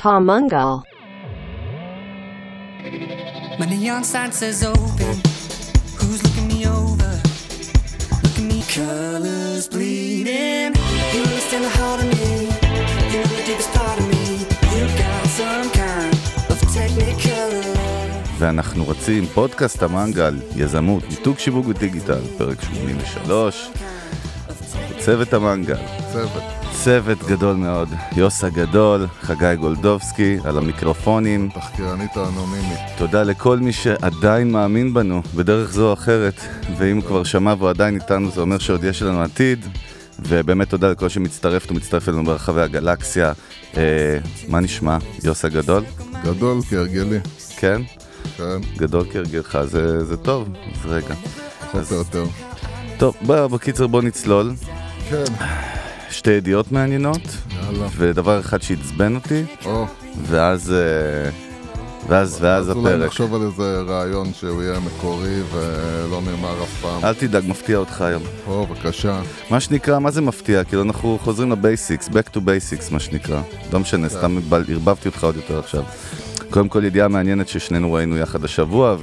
Pamungal. My neon sign says open. Who's looking me over? Look at me, colors bleeding. You understand the heart of me. You're the deepest part of me. You got some kind of technicolor. ואנחנו רצים פודקאסט המנגל, יזמות, ניתוק שיווק ודיגיטל, פרק 83, צוות המנגל, צוות. צוות גדול מאוד, יוס הגדול, חגי גולדובסקי, על המיקרופונים, תחקירנית האנונימית. תודה לכל מי שעדיין מאמין בנו, בדרך זו או אחרת, ואם הוא כבר שמע והוא עדיין איתנו, זה אומר שעוד יש לנו עתיד, ובאמת תודה לכל שמצטרפת ומצטרף אלינו ברחבי הגלקסיה. אה, מה נשמע, יוס הגדול? גדול כהרגלי. כן? כן, גדול כהרגלך, זה, זה טוב, אז רגע. פחות או יותר. טוב, בוא, בקיצר בוא נצלול. כן, שתי ידיעות מעניינות, יאללה. ודבר אחד שעצבן אותי, או, ואז, אה, ואז, ואז אז אולי הפרק. נחשוב על איזה רעיון שהוא יהיה מקורי ולא נאמר אף פעם. אל תדאג, מפתיע אותך היום. או, בבקשה. מה שנקרא, מה זה מפתיע? כאילו אנחנו חוזרים לבייסיקס, back to basics מה שנקרא. לא משנה, כן. סתם ערבבתי אותך עוד יותר עכשיו. קודם כל ידיעה מעניינת ששנינו ראינו יחד השבוע,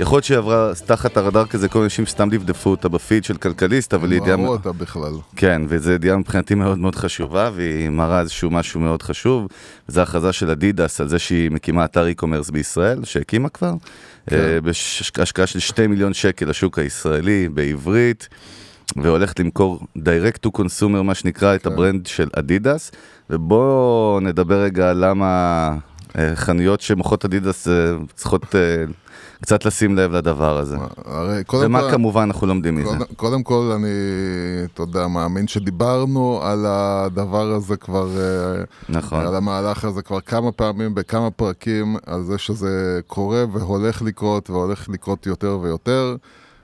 ויכול להיות שהיא עברה תחת הרדאר כזה, כל אנשים סתם דפדפו אותה בפיד של כלכליסט, אבל היא לא ידיעה... ראו אותה בכלל. כן, וזו ידיעה מבחינתי מאוד מאוד חשובה, והיא מראה איזשהו משהו מאוד חשוב, וזו הכרזה של אדידס על זה שהיא מקימה אתר e-commerce בישראל, שהקימה כבר, כן. אה, בהשקעה של 2 מיליון שקל לשוק הישראלי, בעברית, והולכת למכור direct to consumer, מה שנקרא, את כן. הברנד של אדידס, ובואו נדבר רגע על למה אה, חנויות שמוכרות אדידס אה, צריכות קצת לשים לב לדבר הזה. הרי קודם ומה כל... כמובן אנחנו לומדים מזה. קודם, קודם כל אני, אתה יודע, מאמין שדיברנו על הדבר הזה כבר, אה, נכון. על המהלך הזה כבר כמה פעמים בכמה פרקים, על זה שזה קורה והולך לקרות והולך לקרות יותר ויותר.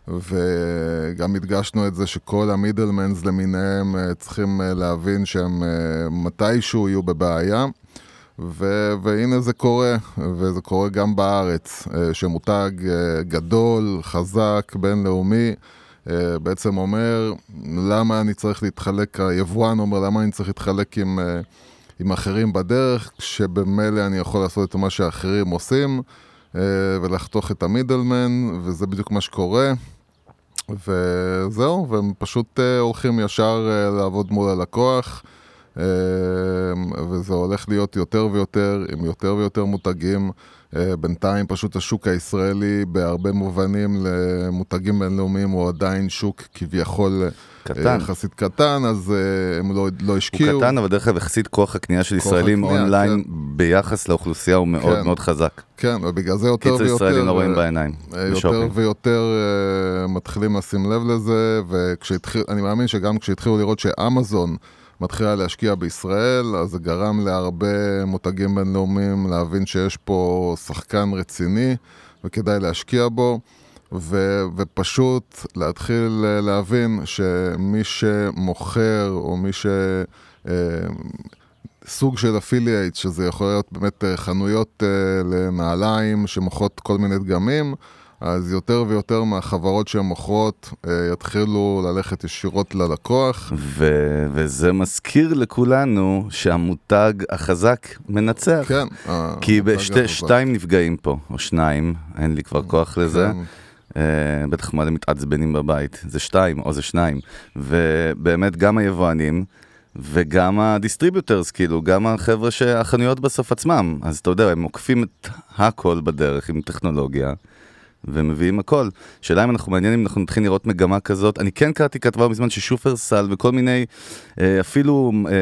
וגם הדגשנו את זה שכל המידלמנס למיניהם אה, צריכים אה, להבין שהם מתישהו יהיו בבעיה. ו- והנה זה קורה, וזה קורה גם בארץ, אה, שמותג אה, גדול, חזק, בינלאומי, אה, בעצם אומר, למה אני צריך להתחלק, היבואן אומר, למה אני צריך להתחלק עם, עם אחרים בדרך, כשבמילא אני יכול לעשות את מה שאחרים עושים, ולחתוך את המידלמן, וזה בדיוק מה שקורה. וזהו, והם פשוט הולכים ישר לעבוד מול הלקוח. אה, וזה הולך להיות יותר ויותר, עם יותר ויותר מותגים. אה, בינתיים פשוט השוק הישראלי בהרבה מובנים למותגים בינלאומיים הוא עדיין שוק כביכול אה, קטן. יחסית קטן, אז אה, הם לא, לא הוא השקיעו. קטן, אבל דרך אגב יחסית כוח הקנייה של כוח ישראלים הקנייה, אונליין ביחס לאוכלוסייה הוא מאוד כן. מאוד חזק. כן, ובגלל זה יותר קיצר ויותר... ישראלים לא רואים בעיניים, יותר בשופינג. ויותר מתחילים לשים לב לזה, ואני מאמין שגם כשהתחילו לראות שאמזון מתחילה להשקיע בישראל, אז זה גרם להרבה מותגים בינלאומיים להבין שיש פה שחקן רציני וכדאי להשקיע בו. ו- ופשוט להתחיל אה, להבין שמי שמוכר או מי ש... אה, סוג של אפילייט, שזה יכול להיות באמת אה, חנויות לנעליים שמוכרות כל מיני דגמים, אז יותר ויותר מהחברות שהן מוכרות אה, יתחילו ללכת ישירות ללקוח. ו- וזה מזכיר לכולנו שהמותג החזק מנצח. כן. כי בשתי. שתיים נפגעים פה, או שניים, אין לי כבר כוח לזה. כן. אה, בטח מלא מתעצבנים בבית, זה שתיים או זה שניים. ובאמת גם היבואנים וגם הדיסטריביוטרס, כאילו, גם החבר'ה שהחנויות בסוף עצמם. אז אתה יודע, הם עוקפים את הכל בדרך עם טכנולוגיה. ומביאים הכל. שאלה אם אנחנו מעניינים, אנחנו נתחיל לראות מגמה כזאת. אני כן קראתי כתבה בזמן ששופרסל וכל מיני, אה, אפילו אה,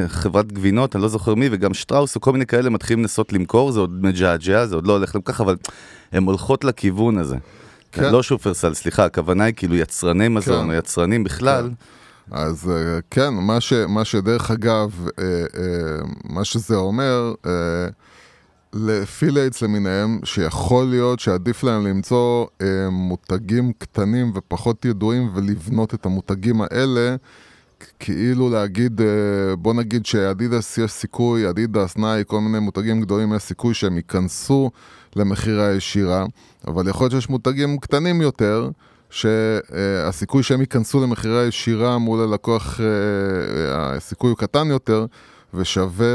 אה, חברת גבינות, אני לא זוכר מי, וגם שטראוס וכל מיני כאלה מתחילים לנסות למכור, זה עוד מג'עג'ע, זה עוד לא הולך להם ככה, אבל הן הולכות לכיוון הזה. כן. לא שופרסל, סליחה, הכוונה היא כאילו יצרני מזון, כן. או יצרנים בכלל. אז אה, כן, מה, ש, מה שדרך אגב, מה שזה אומר, ל affiliates למיניהם, שיכול להיות שעדיף להם למצוא אה, מותגים קטנים ופחות ידועים ולבנות את המותגים האלה, כאילו להגיד, אה, בוא נגיד שאדידס יש סיכוי, אדידס, נייקי, כל מיני מותגים גדולים, יש סיכוי שהם ייכנסו למכירה ישירה, אבל יכול להיות שיש מותגים קטנים יותר, שהסיכוי שהם ייכנסו למכירה ישירה מול הלקוח, אה, הסיכוי הוא קטן יותר, ושווה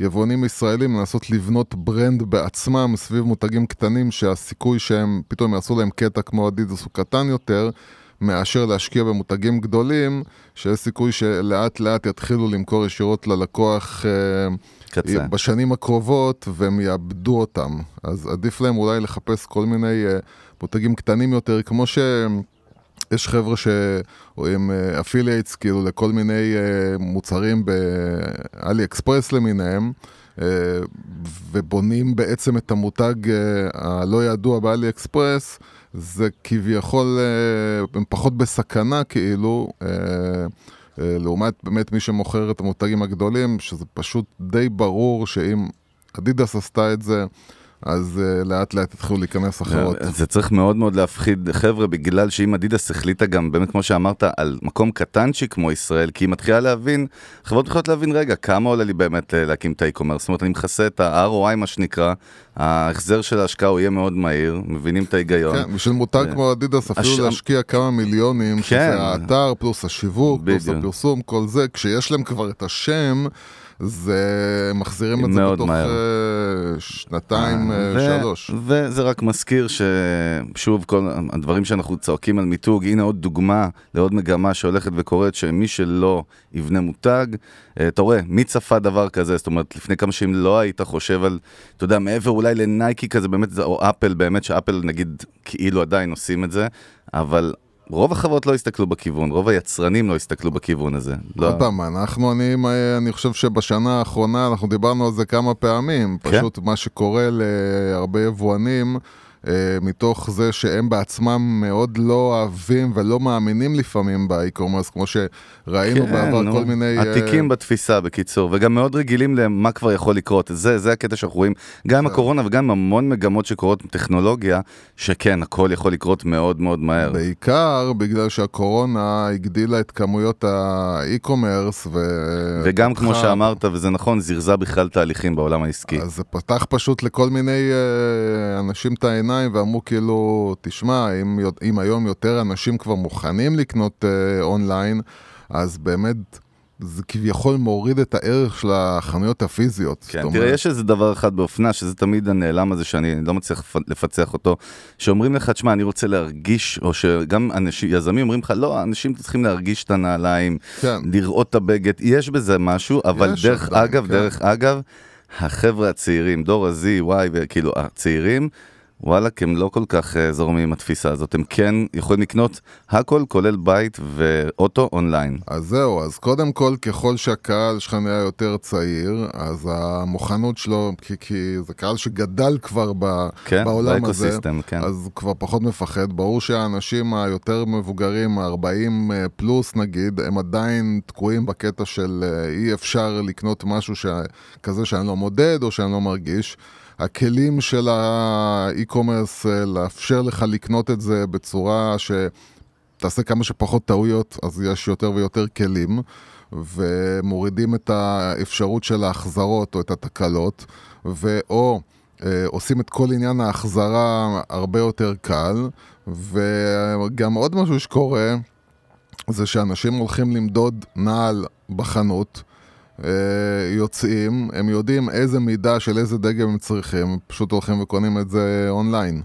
ליבואנים ישראלים לנסות לבנות ברנד בעצמם סביב מותגים קטנים שהסיכוי שהם פתאום יעשו להם קטע כמו אדידס הוא קטן יותר. מאשר להשקיע במותגים גדולים, שיש סיכוי שלאט לאט יתחילו למכור ישירות ללקוח אה, קצה. בשנים הקרובות והם יאבדו אותם. אז עדיף להם אולי לחפש כל מיני אה, מותגים קטנים יותר, כמו ש... יש חבר'ה שרואים affiliates כאילו לכל מיני אה, מוצרים ב AliExpress למיניהם. אה, ובונים בעצם את המותג אה, הלא ידוע ב AliExpress, זה כביכול, הם פחות בסכנה כאילו, לעומת באמת מי שמוכר את המותגים הגדולים, שזה פשוט די ברור שאם אדידס עשתה את זה, אז אה, לאט לאט התחילו להיכנס אחרות. זה צריך מאוד מאוד להפחיד חבר'ה, בגלל שאם אדידס החליטה גם, באמת כמו שאמרת, על מקום קטנצ'י כמו ישראל, כי היא מתחילה להבין, חברות יכולות להבין, רגע, כמה עולה לי באמת אה, להקים את האי-קומרס? זאת אומרת, אני מכסה את ה-ROI, מה שנקרא, ההחזר של ההשקעה הוא יהיה מאוד מהיר, מבינים את ההיגיון. כן, בשביל מותג ו... כמו אדידס אפילו הש... להשקיע כמה מיליונים, כן. שזה האתר, פלוס השיווק, פלוס הפרסום, כל זה, כשיש להם כבר את השם, זה מחזירים את זה בתוך מהר. אה, שנתיים, אה, ו- שלוש. וזה רק מזכיר ששוב, כל הדברים שאנחנו צועקים על מיתוג, הנה עוד דוגמה לעוד מגמה שהולכת וקורית, שמי שלא יבנה מותג, אה, אתה רואה, מי צפה דבר כזה? זאת אומרת, לפני כמה שנים לא היית חושב על, אתה יודע, מעבר אולי לנייקי כזה, באמת, או אפל, באמת שאפל נגיד כאילו עדיין עושים את זה, אבל רוב החברות לא הסתכלו בכיוון, רוב היצרנים לא הסתכלו בכיוון הזה. לא. עוד פעם, אנחנו, אני, אני חושב שבשנה האחרונה, אנחנו דיברנו על זה כמה פעמים, כן. פשוט מה שקורה להרבה יבואנים, מתוך זה שהם בעצמם מאוד לא אוהבים ולא מאמינים לפעמים באי-קומרס, כמו שראינו כן, בעבר נו, כל מיני... עתיקים uh... בתפיסה, בקיצור, וגם מאוד רגילים למה כבר יכול לקרות. זה, זה הקטע שאנחנו רואים, גם עם הקורונה וגם עם המון מגמות שקורות בטכנולוגיה, שכן, הכל יכול לקרות מאוד מאוד מהר. בעיקר בגלל שהקורונה הגדילה את כמויות האי-קומרס ו... וגם כמו שאמרת, וזה נכון, זירזה בכלל תהליכים בעולם העסקי. אז זה פתח פשוט לכל מיני uh, אנשים את העיניים. העיניים ואמרו כאילו, תשמע, אם, אם היום יותר אנשים כבר מוכנים לקנות אה, אונליין, אז באמת... זה כביכול מוריד את הערך של החנויות הפיזיות. כן, תראה, אומרת... יש איזה דבר אחד באופנה, שזה תמיד הנעלם הזה שאני לא מצליח לפצח אותו, שאומרים לך, תשמע, אני רוצה להרגיש, או שגם אנשים, יזמים אומרים לך, לא, אנשים צריכים להרגיש את הנעליים, כן. לראות את הבגד, יש בזה משהו, אבל דרך עדיין, אגב, כן. דרך אגב, החבר'ה הצעירים, דור ה-Z, Y, וכאילו, הצעירים, וואלאק, הם לא כל כך uh, זורמים עם התפיסה הזאת, הם כן יכולים לקנות הכל, כולל בית ואוטו אונליין. אז זהו, אז קודם כל, ככל שהקהל שלך נהיה יותר צעיר, אז המוכנות שלו, כי, כי זה קהל שגדל כבר ב, כן, בעולם הזה, כן. אז הוא כבר פחות מפחד. ברור שהאנשים היותר מבוגרים, 40 אה, פלוס נגיד, הם עדיין תקועים בקטע של uh, אי אפשר לקנות משהו ש... כזה שאני לא מודד או שאני לא מרגיש. הכלים של האי-קומרס אה, לאפשר לך לקנות את זה בצורה שתעשה כמה שפחות טעויות, אז יש יותר ויותר כלים, ומורידים את האפשרות של ההחזרות או את התקלות, ואו אה, עושים את כל עניין ההחזרה הרבה יותר קל, וגם עוד משהו שקורה, זה שאנשים הולכים למדוד נעל בחנות, יוצאים, הם יודעים איזה מידה של איזה דגם הם צריכים, פשוט הולכים וקונים את זה אונליין.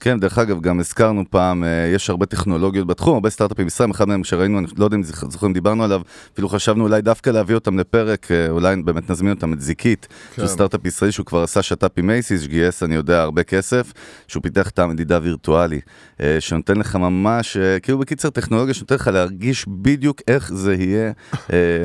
כן, דרך אגב, גם הזכרנו פעם, אה, יש הרבה טכנולוגיות בתחום, הרבה סטארט-אפים בישראל, אחד מהם שראינו, אני לא יודע אם זוכרים, דיברנו עליו, אפילו חשבנו אולי דווקא להביא אותם לפרק, אה, אולי באמת נזמין אותם את זיקית, כן. שהוא סטארט-אפ ישראלי שהוא כבר עשה שת"פ עם מייסיס, גייס, אני יודע, הרבה כסף, שהוא פיתח את המדידה וירטואלי, אה, שנותן לך ממש, כאילו בקיצר טכנולוגיה שנותן לך להרגיש בדיוק איך זה יהיה,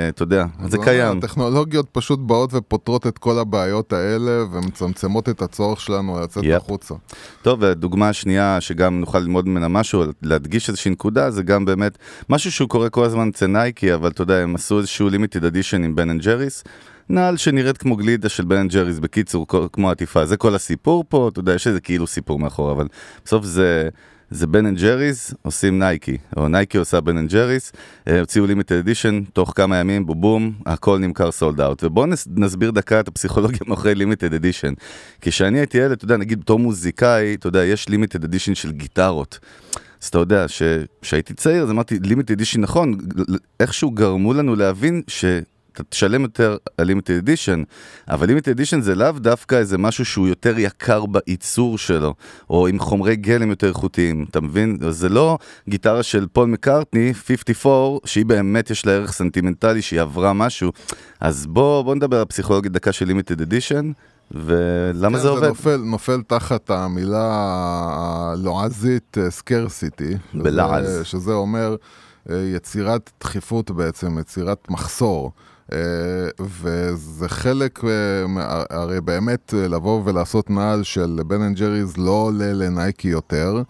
אתה יודע, זה קיים. הטכנולוגיות פשוט באות ופותרות את כל הבעיות האלה, ומצמצמות את הצורך שלנו לצאת החוצה. טוב, דוגמה הדוגמה השנייה, שגם נוכל ללמוד ממנה משהו, להדגיש איזושהי נקודה, זה גם באמת משהו שהוא קורה כל הזמן אצל נייקי, אבל אתה יודע, הם עשו איזשהו limited edition עם Ben & Jerry's. נעל שנראית כמו גלידה של Ben & Jerry's, בקיצור, כמו עטיפה. זה כל הסיפור פה, אתה יודע, יש איזה כאילו סיפור מאחור, אבל בסוף זה... זה Ben & Jerry's עושים נייקי, או נייקי עושה Ben & Jerry's, הוציאו limited edition, תוך כמה ימים, בובום, הכל נמכר sold out. ובואו נסביר דקה את הפסיכולוגיה מאחורי limited edition. כשאני הייתי ילד, אתה יודע, נגיד בתור מוזיקאי, אתה יודע, יש limited edition של גיטרות. אז אתה יודע, כשהייתי צעיר, אז אמרתי, limited edition נכון, איכשהו גרמו לנו להבין ש... אתה תשלם יותר על limited edition, אבל limited edition זה לאו דווקא איזה משהו שהוא יותר יקר בייצור שלו, או עם חומרי גלם יותר איכותיים, אתה מבין? זה לא גיטרה של פול מקארטני, 54, שהיא באמת יש לה ערך סנטימנטלי, שהיא עברה משהו, אז בוא, בוא נדבר על פסיכולוגיה דקה של limited edition. ולמה כן, זה עובד? נופל, נופל תחת המילה הלועזית scarcity. בלעז. שזה אומר אה, יצירת דחיפות בעצם, יצירת מחסור. אה, וזה חלק, אה, הרי באמת אה, לבוא ולעשות נעל של Ben & Jerry's לא עולה לנייקי יותר,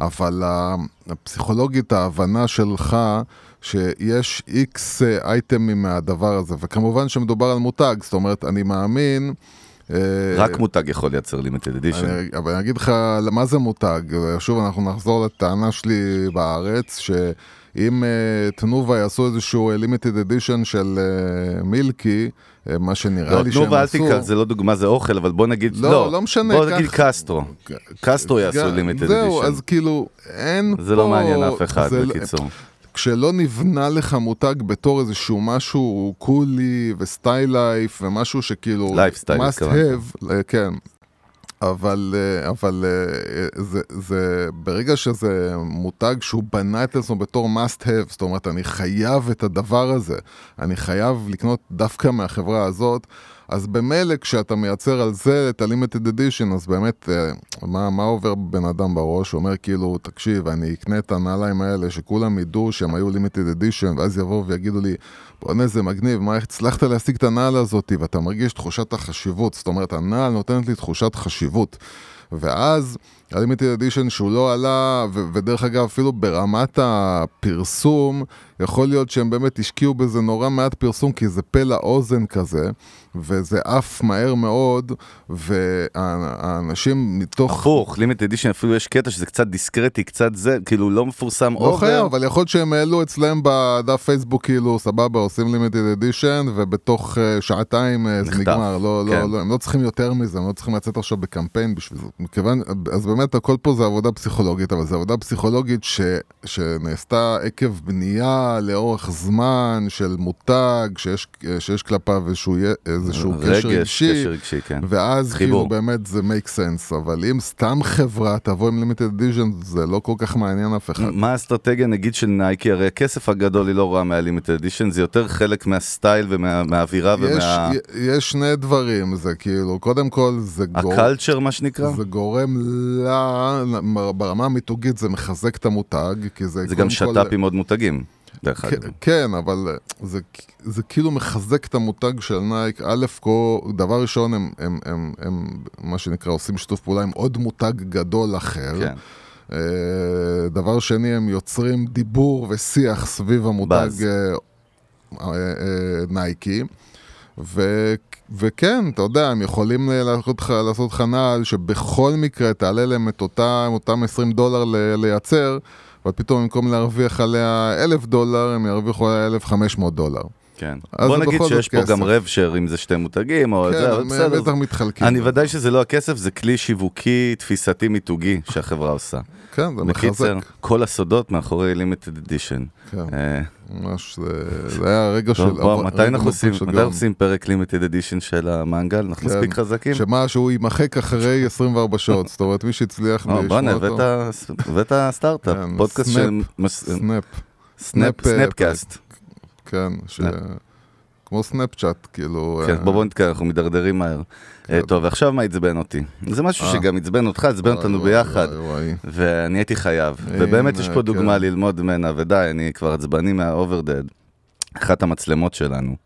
אבל הפסיכולוגית ההבנה שלך שיש איקס אייטמים מהדבר הזה, וכמובן שמדובר על מותג, זאת אומרת, אני מאמין... רק מותג יכול לייצר לימיטד אדישן. אבל אני אגיד לך מה זה מותג, שוב אנחנו נחזור לטענה שלי בארץ, שאם uh, תנובה יעשו איזשהו לימיטד אדישן של uh, מילקי, uh, מה שנראה לא, לי שהם תנובה אל עשו... תיקח, זה לא דוגמה, זה אוכל, אבל בוא נגיד, לא, לא, לא משנה, בוא נגיד קסטרו. קסטרו יעשו גם- limited זהו, edition. אז כאילו, אין פה... זה לא מעניין אף אחד, זה לא- בקיצור. כשלא נבנה לך מותג בתור איזשהו משהו cool ו style life ומשהו שכאילו... lifestyle, must have, אה, כן. אבל, אה, אבל אה, זה, זה, ברגע שזה מותג שהוא בנה את עצמו בתור must have, זאת אומרת, אני חייב את הדבר הזה, אני חייב לקנות דווקא מהחברה הזאת, אז במילא כשאתה מייצר על זה את ה-limited edition, אז באמת, אה, מה, מה עובר בן אדם בראש? הוא אומר כאילו, תקשיב, אני אקנה את הנעליים האלה, שכולם ידעו שהם היו limited edition, ואז יבואו ויגידו לי, בוא'נה זה מגניב, מה, איך הצלחת להשיג את הנעל הזאת? ואתה מרגיש תחושת החשיבות, זאת אומרת, הנעל נותנת לי תחושת חשיבות. ואז אדישן שהוא לא עלה, ו- ודרך אגב, אפילו ברמת הפרסום, יכול להיות שהם באמת השקיעו בזה נורא מעט פרסום, כי זה פה לאוזן כזה, וזה עף מהר מאוד, והאנשים מתוך... הפוך, limited edition אפילו יש קטע שזה קצת דיסקרטי, קצת זה, כאילו לא מפורסם לא over. חייב, אבל יכול להיות שהם העלו אצלם בדף פייסבוק, כאילו, סבבה, עושים limited edition, ובתוך אה, שעתיים אה, זה נגמר. לא, כן. לא, לא, הם לא צריכים יותר מזה, הם לא צריכים לצאת עכשיו בקמפיין בשביל זה. מכיוון, אז באמת הכל פה זה עבודה פסיכולוגית, אבל זו עבודה פסיכולוגית ש, שנעשתה עקב בנייה לאורך זמן של מותג, שיש, שיש כלפיו איזשהו, איזשהו קשר רגש, רגשי. קשר רגשי, כן. ואז חיבור. כאילו באמת זה make sense, אבל אם סתם חברה תבוא עם לימיטד אדישן, זה לא כל כך מעניין אף אחד. מה האסטרטגיה נגיד של נייקי? הרי הכסף הגדול היא לא רואה מהלימיטד אדישן, זה יותר חלק מהסטייל ומהאווירה יש, ומה... יש שני דברים, זה כאילו, קודם כל זה, גור... הקלצ'ר מה שנקרא? זה גורם לה, ברמה המיתוגית זה מחזק את המותג, כי זה זה גם שת"פ עם עוד מותגים, דרך כן, אגב. כן, אבל זה, זה כאילו מחזק את המותג של נייק. א', כל, דבר ראשון, הם, הם, הם, הם, מה שנקרא, עושים שיתוף פעולה עם עוד מותג גדול אחר. כן. אה, דבר שני, הם יוצרים דיבור ושיח סביב המותג באז. אה, אה, אה, נייקי. ו, וכן, אתה יודע, הם יכולים לעשות לך, לעשות לך נעל שבכל מקרה תעלה להם את אותם 20 דולר לייצר, אבל פתאום במקום להרוויח עליה 1,000 דולר, הם ירוויחו עליה 1,500 דולר. כן. בוא נגיד שיש פה כסף. גם רב שר אם זה שתי מותגים או כן, זה, אבל בסדר. בטח מתחלקים. אני ודאי שזה לא הכסף, זה כלי שיווקי, תפיסתי, מיתוגי שהחברה עושה. כן, זה בקיצר, מחזק. כל הסודות מאחורי לימיטד אדישן. כן, אה, ממש, זה, היה רגע של... בוא, מתי אנחנו עושים, פרק limited edition של המנגל? אנחנו כן. מספיק חזקים? שמה שהוא יימחק אחרי 24 שעות, זאת אומרת מי שהצליח או, לשמוע בואנה, אותו, הבאת- הבאת סטארט-אפ, כן, פודקאסט. של... סנאפ, סנאפ, אה, סנאפקאסט. כן. כמו סנאפצ'אט, כאילו... כן, אה, בוא נתקע, אנחנו מידרדרים מהר. אה, טוב, ועכשיו מה עצבן אותי? זה משהו אה. שגם עצבן אותך, עצבן אותנו ביחד. ואני הייתי חייב, ובאמת יש פה דוגמה כן. ללמוד ממנה, ודי, אני כבר עצבני מה-overdead. אחת המצלמות שלנו.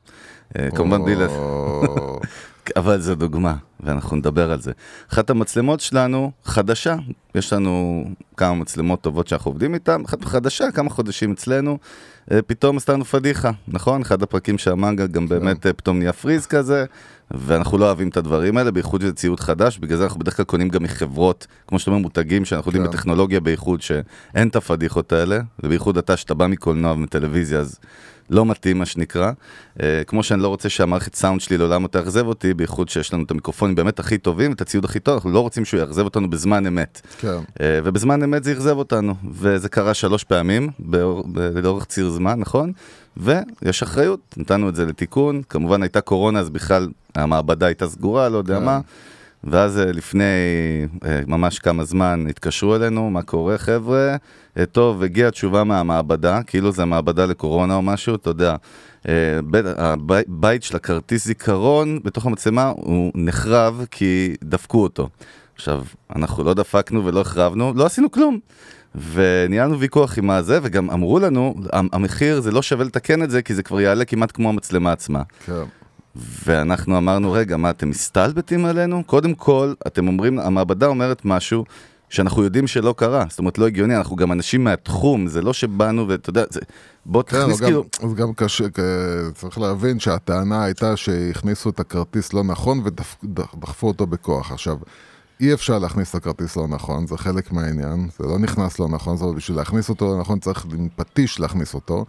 אה, כמובן בלי ל... או, אבל זו דוגמה, ואנחנו נדבר על זה. אחת המצלמות שלנו חדשה, יש לנו כמה מצלמות טובות שאנחנו עובדים איתן, אחת חדשה, כמה חודשים אצלנו, אה, פתאום עשתה לנו פדיחה, נכון? אחד הפרקים של המנגל גם באמת אה, פתאום נהיה freeze כזה, ואנחנו לא אוהבים את הדברים האלה, בייחוד שזה ציוד חדש, בגלל זה אנחנו בדרך כלל קונים גם מחברות, כמו שאתה אומר, מותגים שאנחנו יודעים כן. בטכנולוגיה בייחוד, שאין את הפדיחות האלה, ובייחוד אתה, שאתה בא מקולנוע ומטלוויזיה, אז לא מתאים מה שנקרא. אה, כמו שאני לא רוצה שהמערכת סאונד שלי לעולם לא תאכזב אותי, בייחוד שיש לנו את המיקרופונים באמת הכי טובים, את הציוד הכי טוב, אנחנו לא רוצים שהוא יאכזב אותנו בזמן אמת. כן, אה, ובזמן אמת זה אכזב אותנו, וזה קרה שלוש פעמים באור- לאורך ציר זמן, נכון? ויש אחריות, נתנו את זה לתיקון, כמובן הייתה קורונה, אז בכלל המעבדה הייתה סגורה, לא יודע כן. מה. ואז אה, לפני אה, ממש כמה זמן התקשרו אלינו, מה קורה חבר'ה? אה, טוב, הגיעה תשובה מהמעבדה, כאילו זה מעבדה לקורונה או משהו, אתה יודע. בית- הבי- בית של הכרטיס זיכרון בתוך המצלמה הוא נחרב כי דפקו אותו. עכשיו, אנחנו לא דפקנו ולא החרבנו, לא עשינו כלום. וניהלנו ויכוח עם הזה, וגם אמרו לנו, "המ- המחיר זה לא שווה לתקן את זה, כי זה כבר יעלה כמעט כמו המצלמה עצמה. כן. ואנחנו אמרנו, רגע, מה, אתם מסתלבטים עלינו? קודם כל, אתם אומרים, המעבדה אומרת משהו שאנחנו יודעים שלא קרה. זאת אומרת, לא הגיוני, אנחנו גם אנשים מהתחום, זה לא שבאנו ואתה יודע, זה... בוא כן, תכניס אבל כאילו... אז גם קשה, צריך להבין שהטענה הייתה שהכניסו את הכרטיס לא נכון ודחפו אותו בכוח. עכשיו, אי אפשר להכניס את הכרטיס לא נכון, זה חלק מהעניין, זה לא נכנס לא נכון, זאת אומרת, בשביל להכניס אותו לא נכון צריך עם פטיש להכניס אותו,